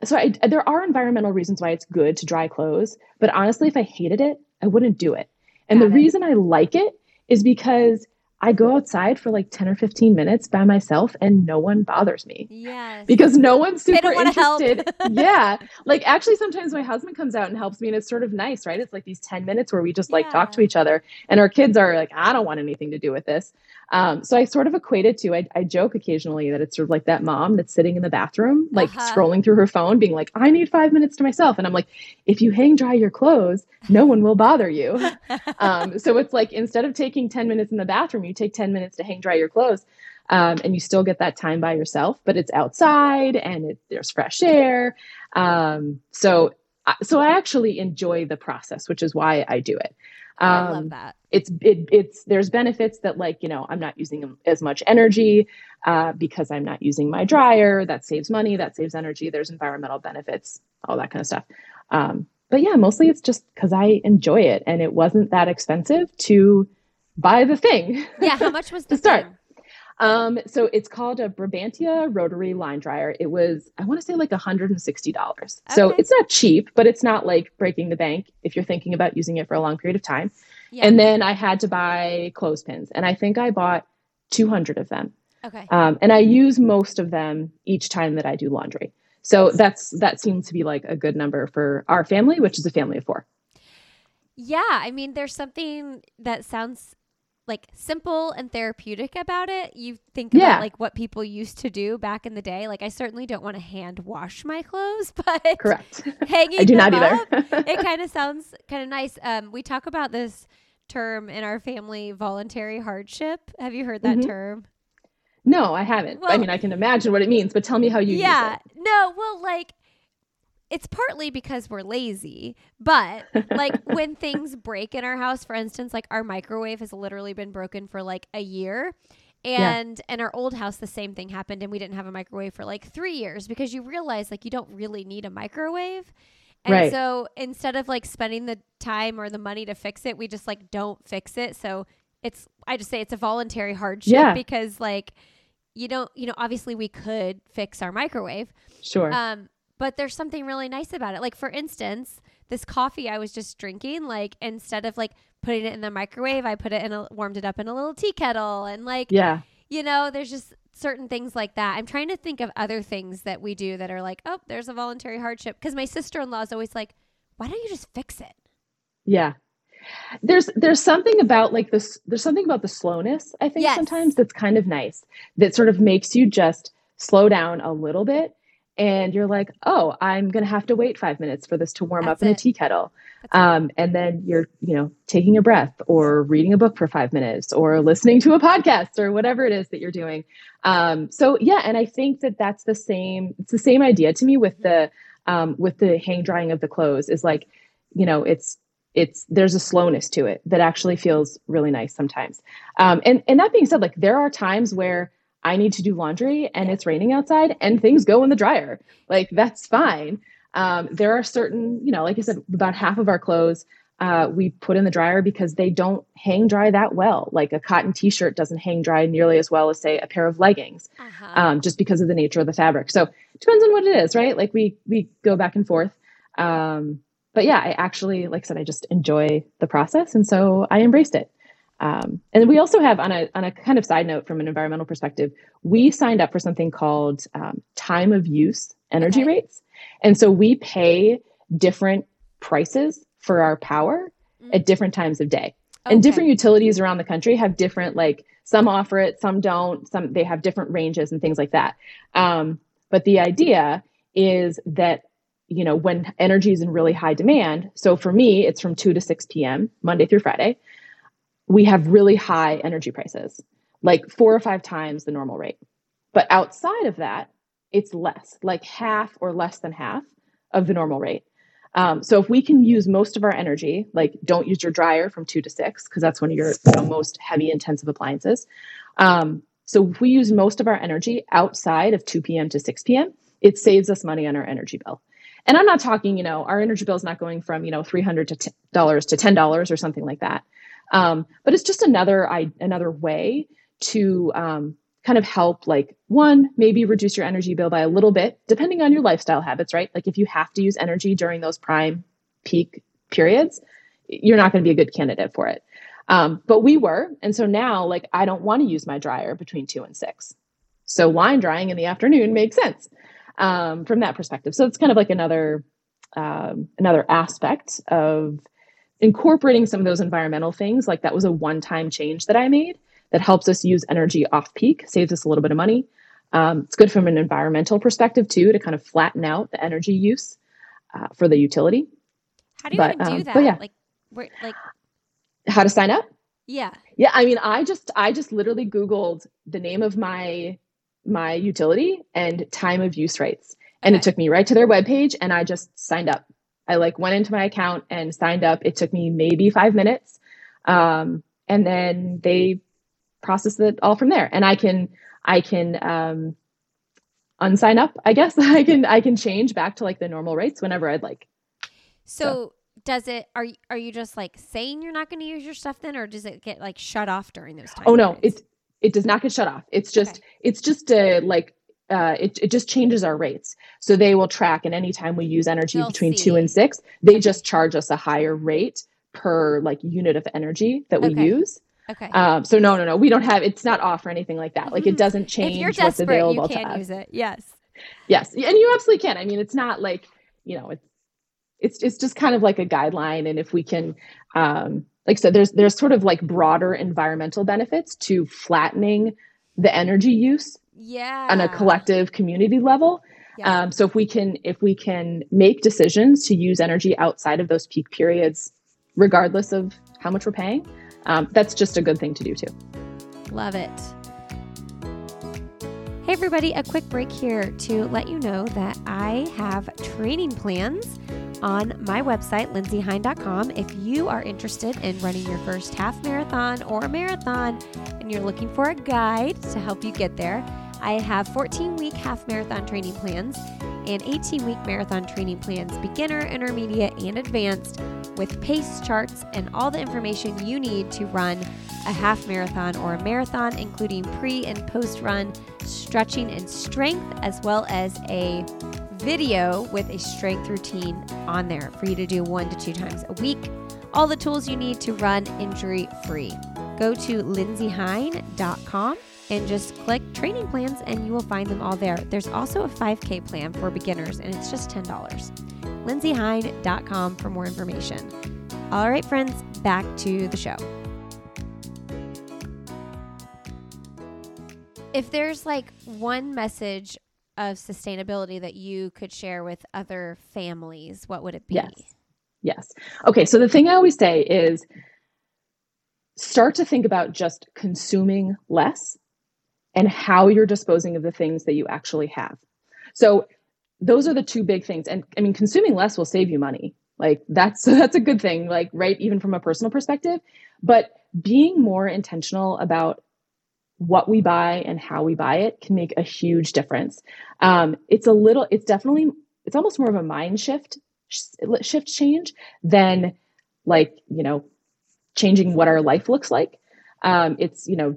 so I, there are environmental reasons why it's good to dry clothes. But honestly, if I hated it, I wouldn't do it. And Got the it. reason I like it is because I go outside for like 10 or 15 minutes by myself and no one bothers me. Yes. Because no one's super interested. yeah. Like actually sometimes my husband comes out and helps me and it's sort of nice, right? It's like these 10 minutes where we just like yeah. talk to each other and our kids are like, I don't want anything to do with this. Um, so I sort of equate it to, I, I, joke occasionally that it's sort of like that mom that's sitting in the bathroom, like uh-huh. scrolling through her phone, being like, I need five minutes to myself. And I'm like, if you hang dry your clothes, no one will bother you. um, so it's like instead of taking 10 minutes in the bathroom, you take 10 minutes to hang dry your clothes. Um, and you still get that time by yourself, but it's outside and it, there's fresh air. Um, so, so I actually enjoy the process, which is why I do it. Um, I love um, that. It's it, it's there's benefits that like you know I'm not using as much energy uh, because I'm not using my dryer. That saves money. That saves energy. There's environmental benefits. All that kind of stuff. Um, but yeah, mostly it's just because I enjoy it, and it wasn't that expensive to buy the thing. Yeah, how much was the start? Thing? Um, so it's called a Brabantia rotary line dryer. It was, I want to say like $160. Okay. So it's not cheap, but it's not like breaking the bank if you're thinking about using it for a long period of time. Yeah. And then I had to buy clothespins and I think I bought 200 of them. Okay. Um, and I use most of them each time that I do laundry. So that's, that seems to be like a good number for our family, which is a family of four. Yeah. I mean, there's something that sounds like simple and therapeutic about it. You think yeah. about like what people used to do back in the day. Like I certainly don't want to hand wash my clothes, but correct. Hanging I do not either. Up, it kind of sounds kind of nice. Um, we talk about this term in our family, voluntary hardship. Have you heard that mm-hmm. term? No, I haven't. Well, I mean, I can imagine what it means, but tell me how you use it. yeah, No, well, like it's partly because we're lazy, but like when things break in our house, for instance, like our microwave has literally been broken for like a year. And yeah. in our old house, the same thing happened, and we didn't have a microwave for like three years because you realize like you don't really need a microwave. And right. so instead of like spending the time or the money to fix it, we just like don't fix it. So it's I just say it's a voluntary hardship yeah. because like you don't you know obviously we could fix our microwave. Sure. Um but there's something really nice about it. Like for instance, this coffee I was just drinking, like instead of like putting it in the microwave, I put it in a warmed it up in a little tea kettle and like yeah, you know, there's just certain things like that. I'm trying to think of other things that we do that are like, oh, there's a voluntary hardship because my sister in law is always like, why don't you just fix it? Yeah. There's there's something about like this there's something about the slowness I think yes. sometimes that's kind of nice that sort of makes you just slow down a little bit and you're like, oh, I'm going to have to wait five minutes for this to warm That's up in it. a tea kettle. Um, and then you're, you know, taking a breath or reading a book for five minutes or listening to a podcast or whatever it is that you're doing. Um, so yeah, and I think that that's the same. It's the same idea to me with the um, with the hang drying of the clothes. Is like, you know, it's it's there's a slowness to it that actually feels really nice sometimes. Um, and and that being said, like there are times where I need to do laundry and it's raining outside and things go in the dryer. Like that's fine. Um, there are certain, you know, like I said, about half of our clothes uh, we put in the dryer because they don't hang dry that well. Like a cotton t-shirt doesn't hang dry nearly as well as say a pair of leggings, Uh-huh. um, just because of the nature of the fabric. So it depends on what it is, right? Like we we go back and forth. Um, but yeah, I actually, like I said, I just enjoy the process, and so I embraced it. Um, and we also have on a on a kind of side note from an environmental perspective, we signed up for something called um, time of use energy Okay. rates, and so we pay different prices for our power at different times of day. And different utilities around the country have different like some offer it, some don't, some they have different ranges and things like that. Um, but the idea is that you know when energy is in really high demand. So for me, it's from two to six p.m. Monday through Friday. We have really high energy prices, like four or five times the normal rate. But outside of that, it's less, like half or less than half of the normal rate. Um, so if we can use most of our energy, like don't use your dryer from two to six because that's one of your you know, most heavy intensive appliances. Um, so if we use most of our energy outside of 2 p.m. to 6 p.m., it saves us money on our energy bill. And I'm not talking, you know, our energy bill is not going from you know 300 to dollars to ten dollars or something like that. Um, but it's just another I, another way to um, kind of help like one maybe reduce your energy bill by a little bit depending on your lifestyle habits right? Like if you have to use energy during those prime peak periods you're not going to be a good candidate for it. Um, but we were and so now like i don't want to use my dryer between two and six. So line drying in the afternoon makes sense um, from that perspective. So it's kind of like another um, another aspect of incorporating some of those environmental things like that was a one-time change that i made that helps us use energy off peak, saves us a little bit of money. Um, it's good from an environmental perspective too to kind of flatten out the energy use uh, for the utility. How do you but, even do um, that? yeah. Like, where, like, How to sign up? yeah. Yeah, I mean, I just I just literally Googled the name of my my utility and time of use rates, and it took me right to their webpage, and I just signed up. I like went into my account and signed up. It took me maybe five minutes, um, and then they process it all from there. And I can I can um, unsign up. I guess I can I can change back to like the normal rates whenever I'd like. So, does it? Are you are you just like saying you're not going to use your stuff then, or does it get like shut off during those times? Oh no, it it does not get shut off. It's just Okay. it's just a like uh, it it just changes our rates. So they will track, and anytime we use energy They'll between see. two and six, they just charge us a higher rate per like unit of energy that we Okay. use. okay. Um, so no, no, no, we don't have. It's not off or anything like that. Like it doesn't change. if you're what's desperate, available you to can us. use it. Yes. Yes, and you absolutely can. I mean, it's not like you know, it's it's it's just kind of like a guideline, and if we can, um, like I said, there's there's sort of like broader environmental benefits to flattening the energy use Yeah. on a collective community level. Yeah. Um, so if we can if we can make decisions to use energy outside of those peak periods, regardless of how much we're paying, um, that's just a good thing to do too. Love it. Hey, everybody, a quick break here to let you know that I have training plans on my website, lindseyhein.com. If you are interested in running your first half marathon or marathon and you're looking for a guide to help you get there, I have 14 week half marathon training plans and 18 week marathon training plans, beginner, intermediate, and advanced, with pace charts and all the information you need to run a half marathon or a marathon, including pre and post run stretching and strength, as well as a video with a strength routine on there for you to do one to two times a week. All the tools you need to run injury free. Go to lindseyhein.com and just click training plans and you will find them all there. There's also a 5K plan for beginners and it's just $10. lindseyhein.com for more information. All right, friends, back to the show. If there's like one message of sustainability that you could share with other families, what would it be? Yes. Yes. Okay. So the thing I always say is start to think about just consuming less and how you're disposing of the things that you actually have. So those are the two big things. And I mean, consuming less will save you money. Like that's that's a good thing, like right, even from a personal perspective. But being more intentional about what we buy and how we buy it can make a huge difference. Um, it's a little, it's definitely, it's almost more of a mind shift shift change than like you know changing what our life looks like. Um, it's you know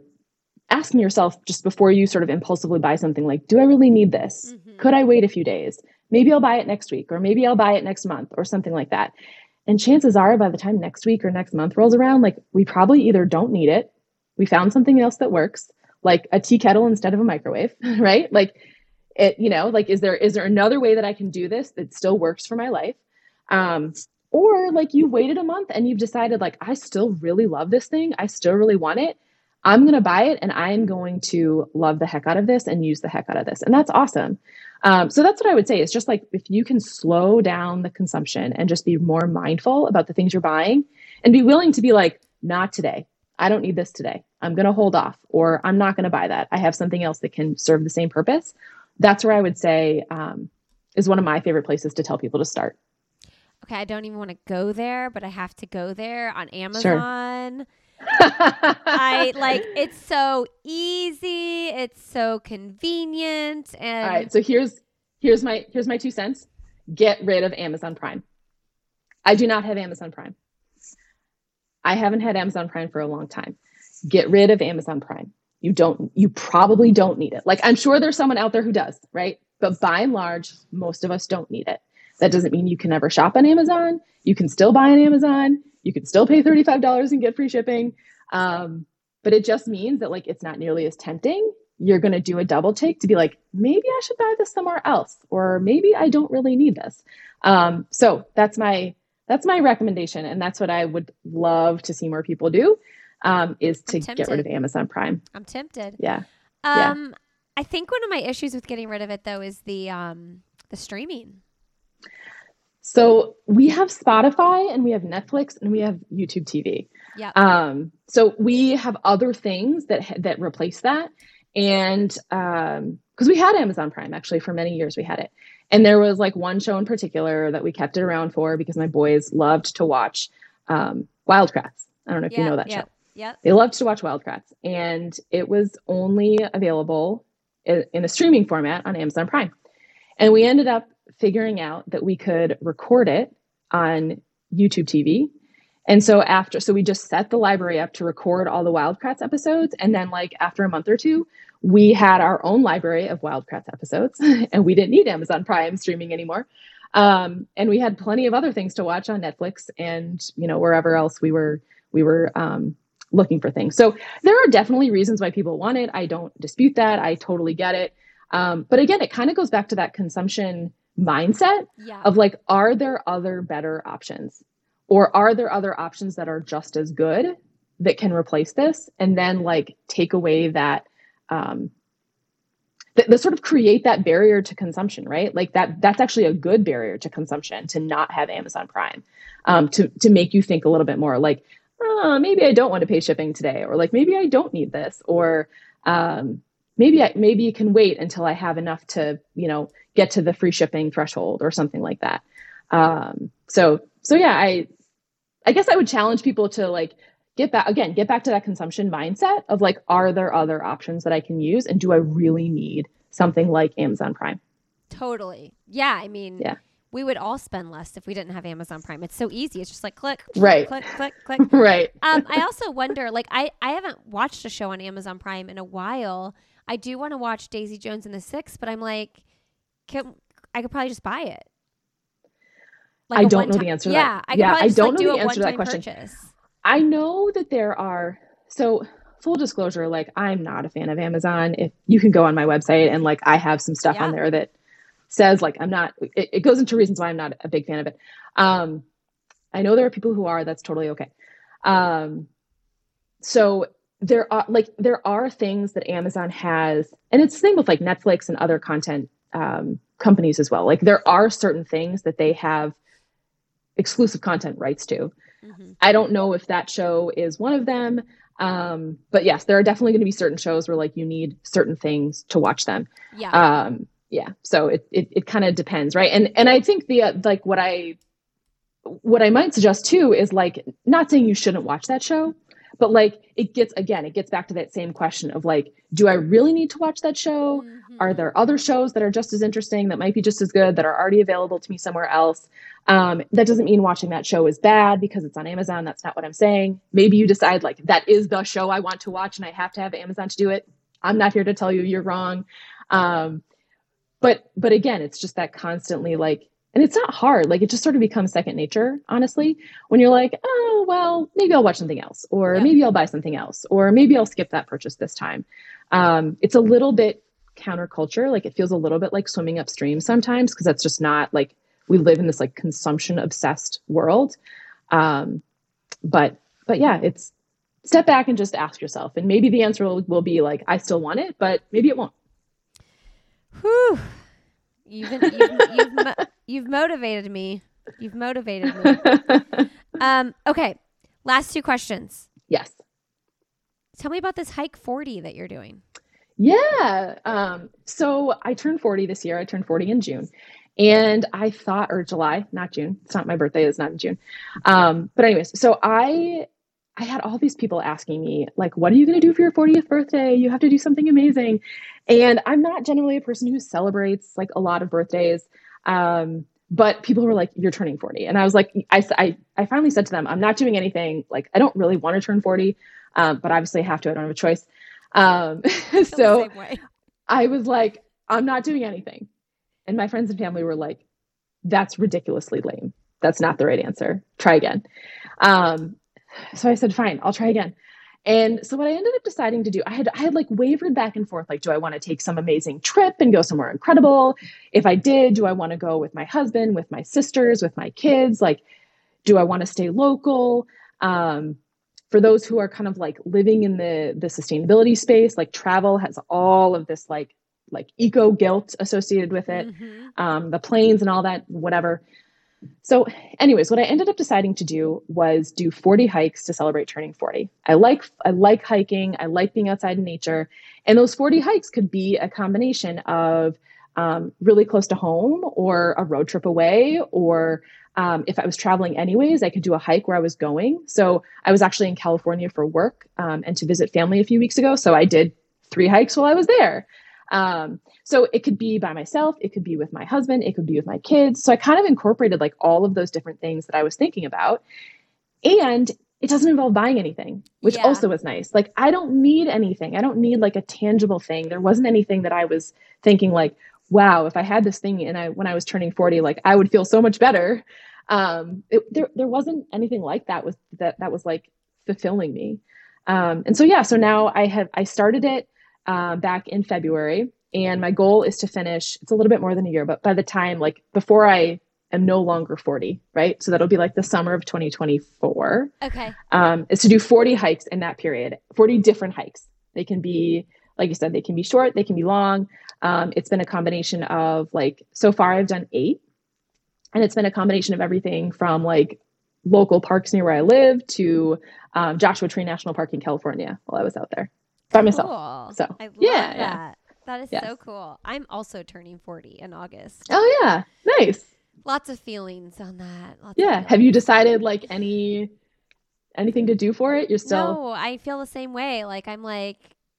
asking yourself just before you sort of impulsively buy something like, do I really need this? Mm-hmm. Could I wait a few days? Maybe I'll buy it next week, or maybe I'll buy it next month, or something like that. And chances are, by the time next week or next month rolls around, like we probably either don't need it, we found something else that works, like a tea kettle instead of a microwave, right? Like it, you know, like is there is there another way that I can do this that still works for my life? Um, or like you waited a month and you've decided like I still really love this thing, I still really want it. I'm going to buy it and I'm going to love the heck out of this and use the heck out of this. And that's awesome. Um, so that's what I would say. It's just like if you can slow down the consumption and just be more mindful about the things you're buying and be willing to be like, not today. I don't need this today. I'm going to hold off or I'm not going to buy that. I have something else that can serve the same purpose. That's where I would say um, is one of my favorite places to tell people to start. Okay, I don't even want to go there, but I have to go there on Amazon. Sure. I like it's so easy, it's so convenient and All right, so here's here's my here's my two cents. Get rid of Amazon Prime. I do not have Amazon Prime. I haven't had Amazon Prime for a long time. Get rid of Amazon Prime. You don't you probably don't need it. Like I'm sure there's someone out there who does, right? But by and large, most of us don't need it. That doesn't mean you can never shop on Amazon. You can still buy on Amazon. You can still pay $35 and get free shipping. Um, but it just means that like it's not nearly as tempting. You're going to do a double take to be like, maybe I should buy this somewhere else, or maybe I don't really need this. Um, so that's my that's my recommendation, and that's what I would love to see more people do. Um, is to get rid of Amazon Prime. I'm tempted. Yeah. Um, yeah. I think one of my issues with getting rid of it though is the um the streaming. So we have Spotify and we have Netflix and we have YouTube TV. Yeah. Um, so we have other things that that replace that, and um, because we had Amazon Prime actually for many years we had it, and there was like one show in particular that we kept it around for because my boys loved to watch um, Wild Kratts. I don't know if yeah, you know that yeah, show. Yeah. They loved to watch Wild Kratts, and it was only available in, in a streaming format on Amazon Prime. And we ended up figuring out that we could record it on YouTube TV. And so after, so we just set the library up to record all the Wild Kratts episodes. And then, like, after a month or two, we had our own library of Wild Kratts episodes and we didn't need Amazon Prime streaming anymore. Um, and we had plenty of other things to watch on Netflix and, you know, wherever else we were, we were, um, looking for things. So there are definitely reasons why people want it. I don't dispute that. I totally get it. Um, but again, it kind of goes back to that consumption mindset yeah. of like, are there other better options? Or are there other options that are just as good that can replace this? And then like take away that um that, sort of create that barrier to consumption, right? Like that that's actually a good barrier to consumption to not have Amazon Prime. Um, to to make you think a little bit more like, oh, maybe I don't want to pay shipping today, or like maybe I don't need this, or um, maybe I, maybe you can wait until I have enough to, you know, get to the free shipping threshold or something like that. Um, so, so yeah, I, I guess I would challenge people to like get back again, get back to that consumption mindset of like, are there other options that I can use? And do I really need something like Amazon Prime? Totally. Yeah. I mean, yeah. We would all spend less if we didn't have Amazon Prime. It's so easy. It's just like click, right, click, click, click. right. um, I also wonder, like, I I haven't watched a show on Amazon Prime in a while. I do want to watch Daisy Jones and the Six, but I'm like, can I could probably just buy it. Like I don't know the answer. yeah, I yeah, I don't know the answer to that question. I know that there are so full disclosure, like I'm not a fan of Amazon. If you can go on my website and like I have some stuff yeah. on there that says like I'm not. It, it, goes into reasons why I'm not a big fan of it. Um, I know there are people who are. That's totally okay. Um, so there are like there are things that Amazon has, and it's the same with like Netflix and other content um, companies as well. Like there are certain things that they have exclusive content rights to. Mm-hmm. I don't know if that show is one of them. Um, but yes, there are definitely going to be certain shows where like you need certain things to watch them. Yeah. Um, yeah. So it it, it kind of depends, right? And and I think the uh, like what I what I might suggest too is like not saying you shouldn't watch that show, but like it gets again, it gets back to that same question of like, do I really need to watch that show? Mm-hmm. Are there other shows that are just as interesting that might be just as good that are already available to me somewhere else? Um, that doesn't mean watching that show is bad because it's on Amazon. That's not what I'm saying. Maybe you decide like that is the show I want to watch and I have to have Amazon to do it. I'm not here to tell you you're wrong. Um, but but again, it's just that constantly like and it's not hard. Like it just sort of becomes second nature honestly when you're like oh well maybe i'll watch something else or yeah. maybe i'll buy something else or maybe i'll skip that purchase this time. Um, it's a little bit counterculture. Like it feels a little bit like swimming upstream sometimes because that's just not like we live in this like consumption obsessed world. Um, but but yeah it's step back and just ask yourself and maybe the answer will, will be like i still want it but maybe it won't. Whew. You've, you've, you've, you've motivated me. You've motivated me. um, okay. Last two questions. Yes. Tell me about this hike 40 that you're doing. Yeah. Um, so I turned 40 this year. I turned 40 in June. And I thought, or July, not June. It's not my birthday, it's not in June. Um, but anyways, so I I had all these people asking me, like, what are you gonna do for your 40th birthday? You have to do something amazing. And I'm not generally a person who celebrates like a lot of birthdays. Um, but people were like, you're turning 40. And I was like, I, I, I finally said to them, I'm not doing anything. Like, I don't really want to turn 40, um, but obviously I have to. I don't have a choice. Um, so I was like, I'm not doing anything. And my friends and family were like, that's ridiculously lame. That's not the right answer. Try again. Um, so I said, fine, I'll try again. And so what I ended up deciding to do, I had I had like wavered back and forth like do I want to take some amazing trip and go somewhere incredible? If I did, do I want to go with my husband, with my sisters, with my kids? Like do I want to stay local? Um, for those who are kind of like living in the the sustainability space, like travel has all of this like like eco guilt associated with it, mm-hmm. um, the planes and all that, whatever. So, anyways, what I ended up deciding to do was do 40 hikes to celebrate turning 40. I like I like hiking. I like being outside in nature, and those 40 hikes could be a combination of um, really close to home, or a road trip away, or um, if I was traveling anyways, I could do a hike where I was going. So I was actually in California for work um, and to visit family a few weeks ago. So I did three hikes while I was there. Um, so it could be by myself, it could be with my husband, it could be with my kids. So I kind of incorporated like all of those different things that I was thinking about. And it doesn't involve buying anything, which yeah. also was nice. Like I don't need anything. I don't need like a tangible thing. There wasn't anything that I was thinking like, wow, if I had this thing and I when I was turning 40, like I would feel so much better. Um, it, there there wasn't anything like that was that that was like fulfilling me. Um, and so yeah, so now I have I started it uh, back in February. And my goal is to finish, it's a little bit more than a year, but by the time, like before I am no longer 40, right? So that'll be like the summer of 2024. Okay. Um, is to do 40 hikes in that period, 40 different hikes. They can be, like you said, they can be short, they can be long. Um, it's been a combination of like, so far I've done eight. And it's been a combination of everything from like local parks near where I live to um, Joshua Tree National Park in California while I was out there by myself. Cool. So I love yeah, that. Yeah. That is yes. so cool. I'm also turning 40 in August. Oh yeah, nice. Lots of feelings on that. Lots yeah. Have you decided like any anything to do for it? You're still. No, I feel the same way. Like I'm like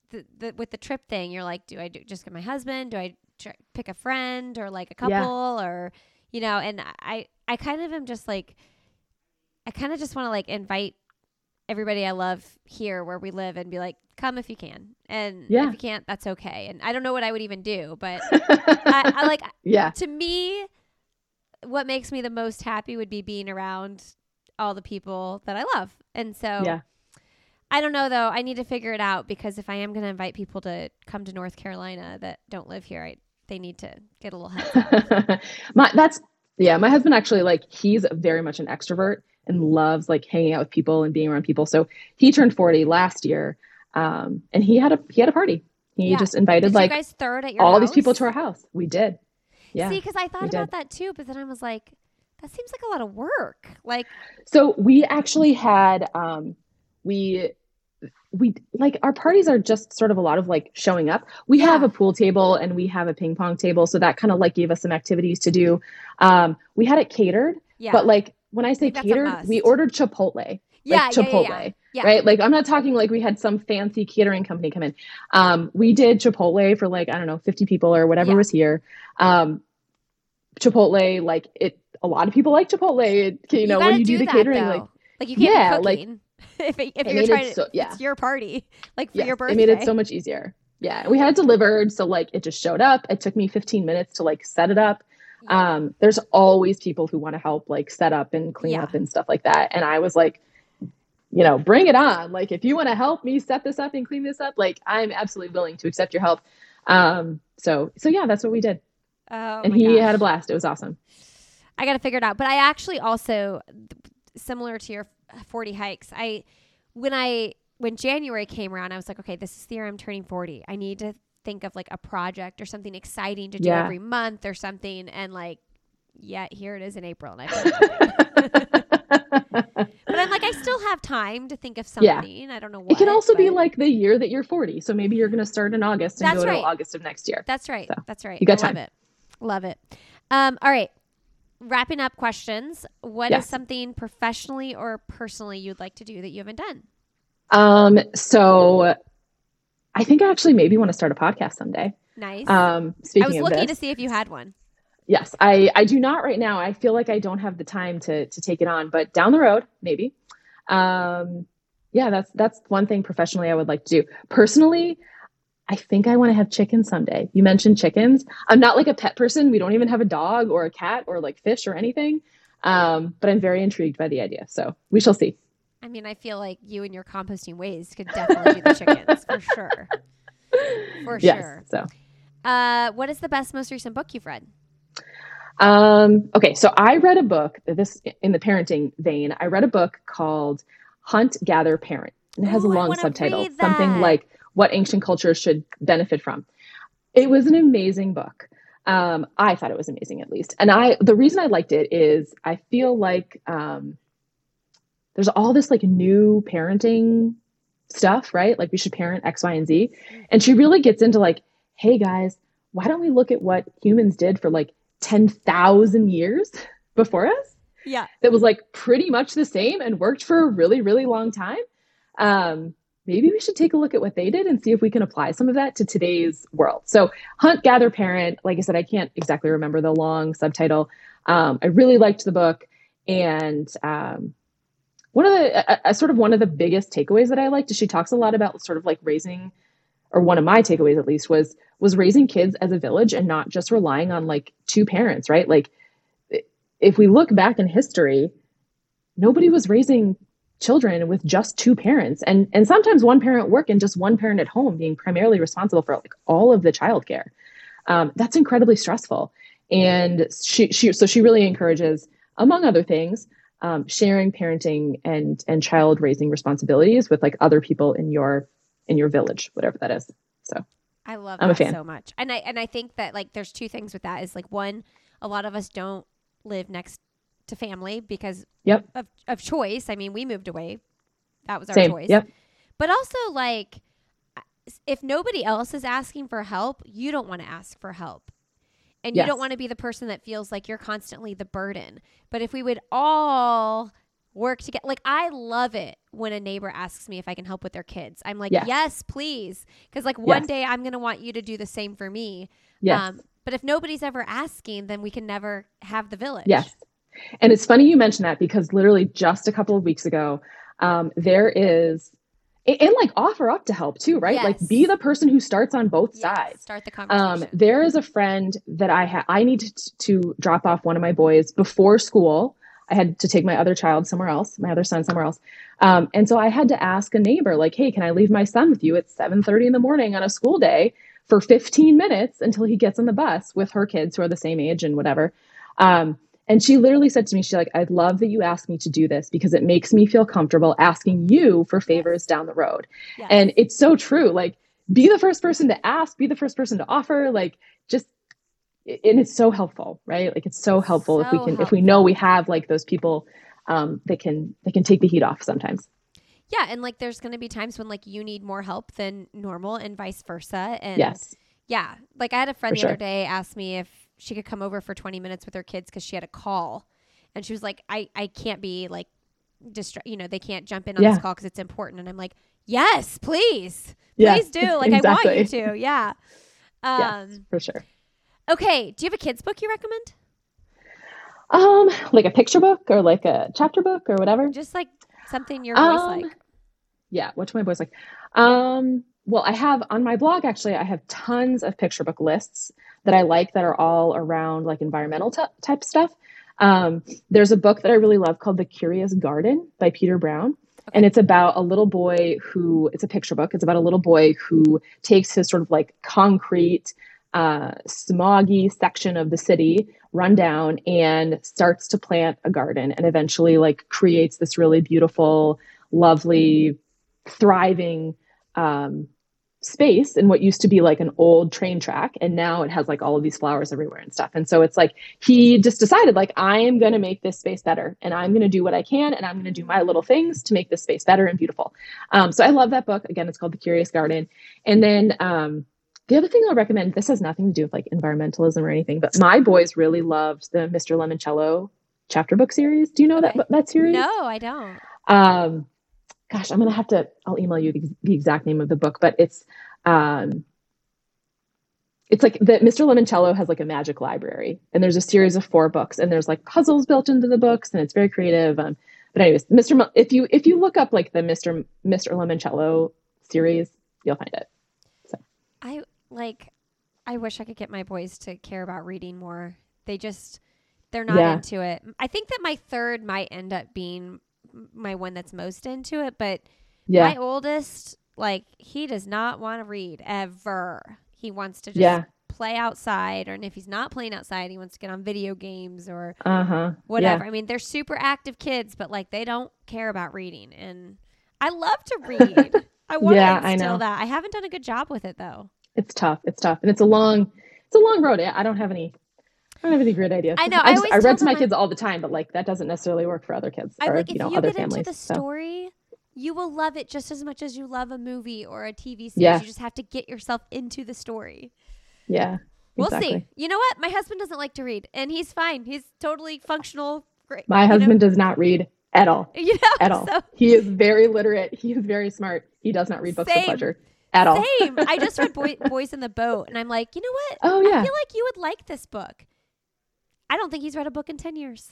the, the with the trip thing. You're like, do I do, just get my husband? Do I tr- pick a friend or like a couple yeah. or you know? And I I kind of am just like I kind of just want to like invite everybody I love here where we live and be like, come if you can. And yeah. if you can't, that's okay. And I don't know what I would even do, but I, I, like, yeah. To me, what makes me the most happy would be being around all the people that I love. And so, yeah. I don't know though. I need to figure it out because if I am going to invite people to come to North Carolina that don't live here, I, they need to get a little help. my, that's yeah. My husband actually like he's very much an extrovert and loves like hanging out with people and being around people. So he turned 40 last year. Um, and he had a he had a party. He yeah. just invited did like guys third at your all house? these people to our house. We did. Yeah. See, because I thought about did. that too, but then I was like, that seems like a lot of work. Like, So we actually had um we we like our parties are just sort of a lot of like showing up. We have a pool table and we have a ping pong table, so that kind of like gave us some activities to do. Um we had it catered, yeah, but like when I say a catered, we ordered Chipotle. yeah, like Chipotle, yeah, yeah. Yeah. right? Like I'm not talking like we had some fancy catering company come in. Um, we did Chipotle for like I don't know 50 people or whatever Yeah. was here. Um, Chipotle, like it, a lot of people like Chipotle. It, you know, when you do, the that, catering, though. like like you can't Yeah, like, if it, if it you're trying to. so- yeah. It's your party, like for yeah, your birthday. it made it so much easier. Yeah, we had it delivered, so like it just showed up. It took me 15 minutes to like set it up. Yeah. Um, there's always people who want to help like set up and clean Yeah. up and stuff like that. And I was like, you know, bring it on. Like if you want to help me set this up and clean this up, like I'm absolutely willing to accept your help. Um, so so yeah, that's what we did. oh and he gosh. had a blast. It was awesome. I got to figure it out. But I actually also, similar to your 40 hikes, I, when I, when January came around, I was like, okay, this is the year I'm turning 40. I need to think of like a project or something exciting to do Yeah. every month or something. And like, yeah, here it is in April. And I, but I'm like, I still have time to think of something. Yeah. I don't know what. it can also be like the year that you're 40. So maybe you're going to start in August and That's go right. to August of next year. That's right. So, That's right. you got I love time. it. Love it. Um, all right. Wrapping up questions. What is Yes. something professionally or personally you'd like to do that you haven't done? Um, so I think I actually maybe want to start a podcast someday. Nice. Um, I speaking was of looking this, to see if you had one. yes, I I do not right now. I feel like I don't have the time to to take it on, but down the road, maybe. Um, yeah, that's that's one thing professionally I would like to do. Personally, I think I want to have chickens someday. You mentioned chickens. I'm not like a pet person. We don't even have a dog or a cat or like fish or anything. Um, but I'm very intrigued by the idea. So we shall see. I mean, I feel like you and your composting ways could definitely do the chickens for sure. For yes. sure. So Uh, what is the best, most recent book you've read? Um, okay, so I read a book, this in the parenting vein, I read a book called Hunt, Gather, Parent. And it has Ooh, a long subtitle, something like What Ancient Cultures Should Benefit From. It was an amazing book. Um, I thought it was amazing at least. And I the reason I liked it is I feel like um there's all this like new parenting stuff, right? Like we should parent X, Y, and Z. And she really gets into like, hey guys, why don't we look at what humans did for like 10,000 years before us? Yeah. That was like pretty much the same and worked for a really, really long time. Um, maybe we should take a look at what they did and see if we can apply some of that to today's world. So, Hunt, Gather, Parent, like I said, I can't exactly remember the long subtitle. Um, I really liked the book. And um, one of the, sort of one of the biggest takeaways that I liked is she talks a lot about sort of like raising, or one of my takeaways at least was, was raising kids as a village and not just relying on like two parents, right? Like, if we look back in history, nobody was raising children with just two parents and and sometimes one parent work and just one parent at home being primarily responsible for like all of the childcare um, that's incredibly stressful and she, she so she really encourages among other things um, sharing parenting and and child raising responsibilities with like other people in your in your village whatever that is so I love I'm a that fan. so much. And I and I think that like there's two things with that is like one, a lot of us don't live next to family because Yep. of, of choice. I mean, we moved away. That was our same choice. yep But also like if nobody else is asking for help, you don't want to ask for help. And you don't want to be the person that feels like you're constantly the burden. But if we would all work together, like I love it when a neighbor asks me if I can help with their kids. I'm like, Yes. yes, please. Because like one Yes. day I'm going to want you to do the same for me. yes Um, but if nobody's ever asking, then we can never have the village. Yes. And it's funny you mention that because literally just a couple of weeks ago, um, there is, and, like offer up to help too, right? Like be the person who starts on both Yes, sides. Start the Um, conversation. there is a friend that I had, I need to, to drop off one of my boys before school. I had to take my other child somewhere else, my other son somewhere else. Um, and so I had to ask a neighbor, like, hey, can I leave my son with you at 7:30 in the morning on a school day for 15 minutes until he gets on the bus with her kids who are the same age and whatever. Um, and she literally said to me, she's like, I'd love that you asked me to do this because it makes me feel comfortable asking you for favors down the road. Yes. And it's so true. Like, be the first person to ask, be the first person to offer. Like, just and it's so helpful, right? Like it's so helpful so if we can helpful. if we know we have like those people um, that can that can take the heat off sometimes. Yeah, and like there's going to be times when like you need more help than normal and vice versa. And yes. Yeah. Like I had a friend for the sure. other day ask me if she could come over for 20 minutes with her kids cuz she had a call. And she was like I I can't be like distra- you know, they can't jump in on yeah. this call cuz it's important and I'm like, "Yes, please. Please do. Like exactly. I want you to." Yeah. Um yes, for sure. Okay, do you have a kids book you recommend? Um, like a picture book or like a chapter book or whatever. Just like something your boys um, like. Yeah, what do my boys like? Um, well, I have on my blog actually, I have tons of picture book lists that I like that are all around like environmental t- type stuff. Um, there's a book that I really love called The Curious Garden by Peter Brown. And it's about a little boy who, it's a picture book. It's about a little boy who takes his sort of like concrete, uh, smoggy section of the city rundown and starts to plant a garden and eventually like creates this really beautiful, lovely, thriving um, space in what used to be like an old train track and now it has like all of these flowers everywhere and stuff and so it's like he just decided like i am going to make this space better and i'm going to do what i can and i'm going to do my little things to make this space better and beautiful um, so i love that book again it's called the curious garden and then um, the other thing I'll recommend, this has nothing to do with like environmentalism or anything, but my boys really loved the Mr. Lemoncello chapter book series. Do you know that that series? No, I don't. Um, gosh, I'm gonna have to. I'll email you the, the exact name of the book, but it's um, it's like that Mr. Lemoncello has like a magic library, and there's a series of four books, and there's like puzzles built into the books, and it's very creative. Um, but anyways, Mr. if you if you look up like the Mr. Mr. Lemoncello series, you'll find it. So I like I wish I could get my boys to care about reading more. They just they're not yeah. into it. I think that my third might end up being my one that's most into it, but yeah. my oldest like he does not want to read ever. He wants to just yeah. play outside or and if he's not playing outside, he wants to get on video games or uh-huh. whatever. Yeah. I mean, they're super active kids, but like they don't care about reading and I love to read. I want yeah, to instill that. I haven't done a good job with it though it's tough. It's tough, and it's a long, it's a long road. I don't have any. I don't have any great ideas. I know. I, just, I read to my kids all the time, but like that doesn't necessarily work for other kids I or like, you know you other get families. Into the so. story, you will love it just as much as you love a movie or a TV series. Yeah. You just have to get yourself into the story. Yeah. We'll see. You know what? My husband doesn't like to read, and he's fine. He's totally functional. Great. My husband know? does not read at all. You know, at all. So. He is very literate. He is very smart. He does not read books Same. for pleasure at all. Same. I just read Boy, Boys in the Boat, and I'm like, you know what? Oh yeah. I feel like you would like this book. I don't think he's read a book in ten years.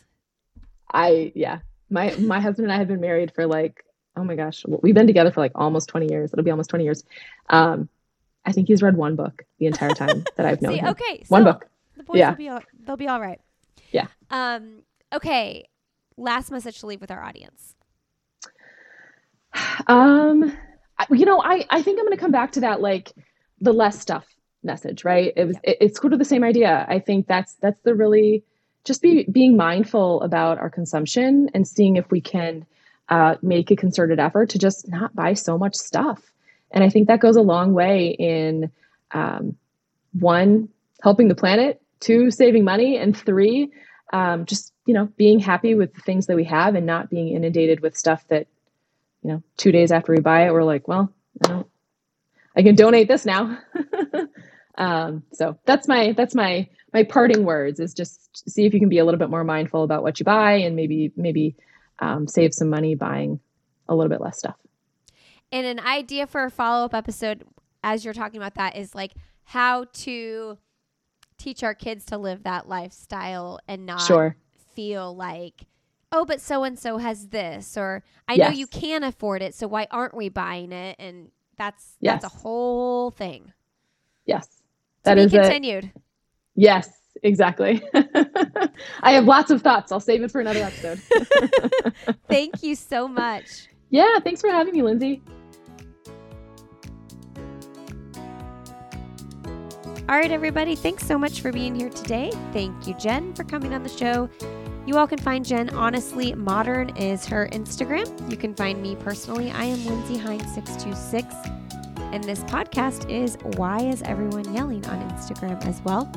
I yeah. My my husband and I have been married for like oh my gosh, we've been together for like almost twenty years. It'll be almost twenty years. Um, I think he's read one book the entire time that I've known See, him. Okay, one book. The boys yeah. will be all, they'll be all right. Yeah. Um. Okay. Last message to leave with our audience. Um you know, I, I think I'm going to come back to that, like the less stuff message, right? It was, it, it's sort of the same idea. I think that's, that's the really just be being mindful about our consumption and seeing if we can uh, make a concerted effort to just not buy so much stuff. And I think that goes a long way in um, one, helping the planet, two, saving money, and three, um, just you know being happy with the things that we have and not being inundated with stuff that you know, two days after we buy it, we're like, well, I don't, I can donate this now. um, so that's my, that's my, my parting words is just see if you can be a little bit more mindful about what you buy and maybe, maybe um, save some money buying a little bit less stuff. And an idea for a follow up episode, as you're talking about that, is like how to teach our kids to live that lifestyle and not sure. feel like oh, but so and so has this, or I yes. know you can afford it, so why aren't we buying it? And that's yes. that's a whole thing. Yes, that is continued. Yes, exactly. I have lots of thoughts. I'll save it for another episode. Thank you so much. Yeah, thanks for having me, Lindsey. All right, everybody. Thanks so much for being here today. Thank you, Jen, for coming on the show. You all can find Jen Honestly Modern is her Instagram. You can find me personally. I am Lindsey Hines 626 And this podcast is Why is Everyone Yelling on Instagram as well.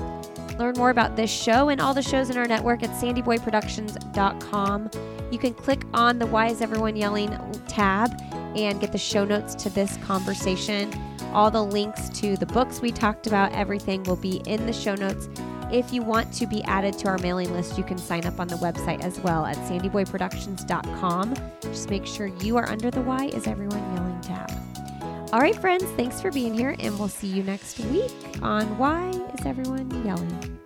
Learn more about this show and all the shows in our network at sandyboyproductions.com. You can click on the Why Is Everyone Yelling tab and get the show notes to this conversation. All the links to the books we talked about, everything will be in the show notes. If you want to be added to our mailing list, you can sign up on the website as well at sandyboyproductions.com. Just make sure you are under the Why Is Everyone Yelling tab. All right, friends, thanks for being here, and we'll see you next week on Why Is Everyone Yelling?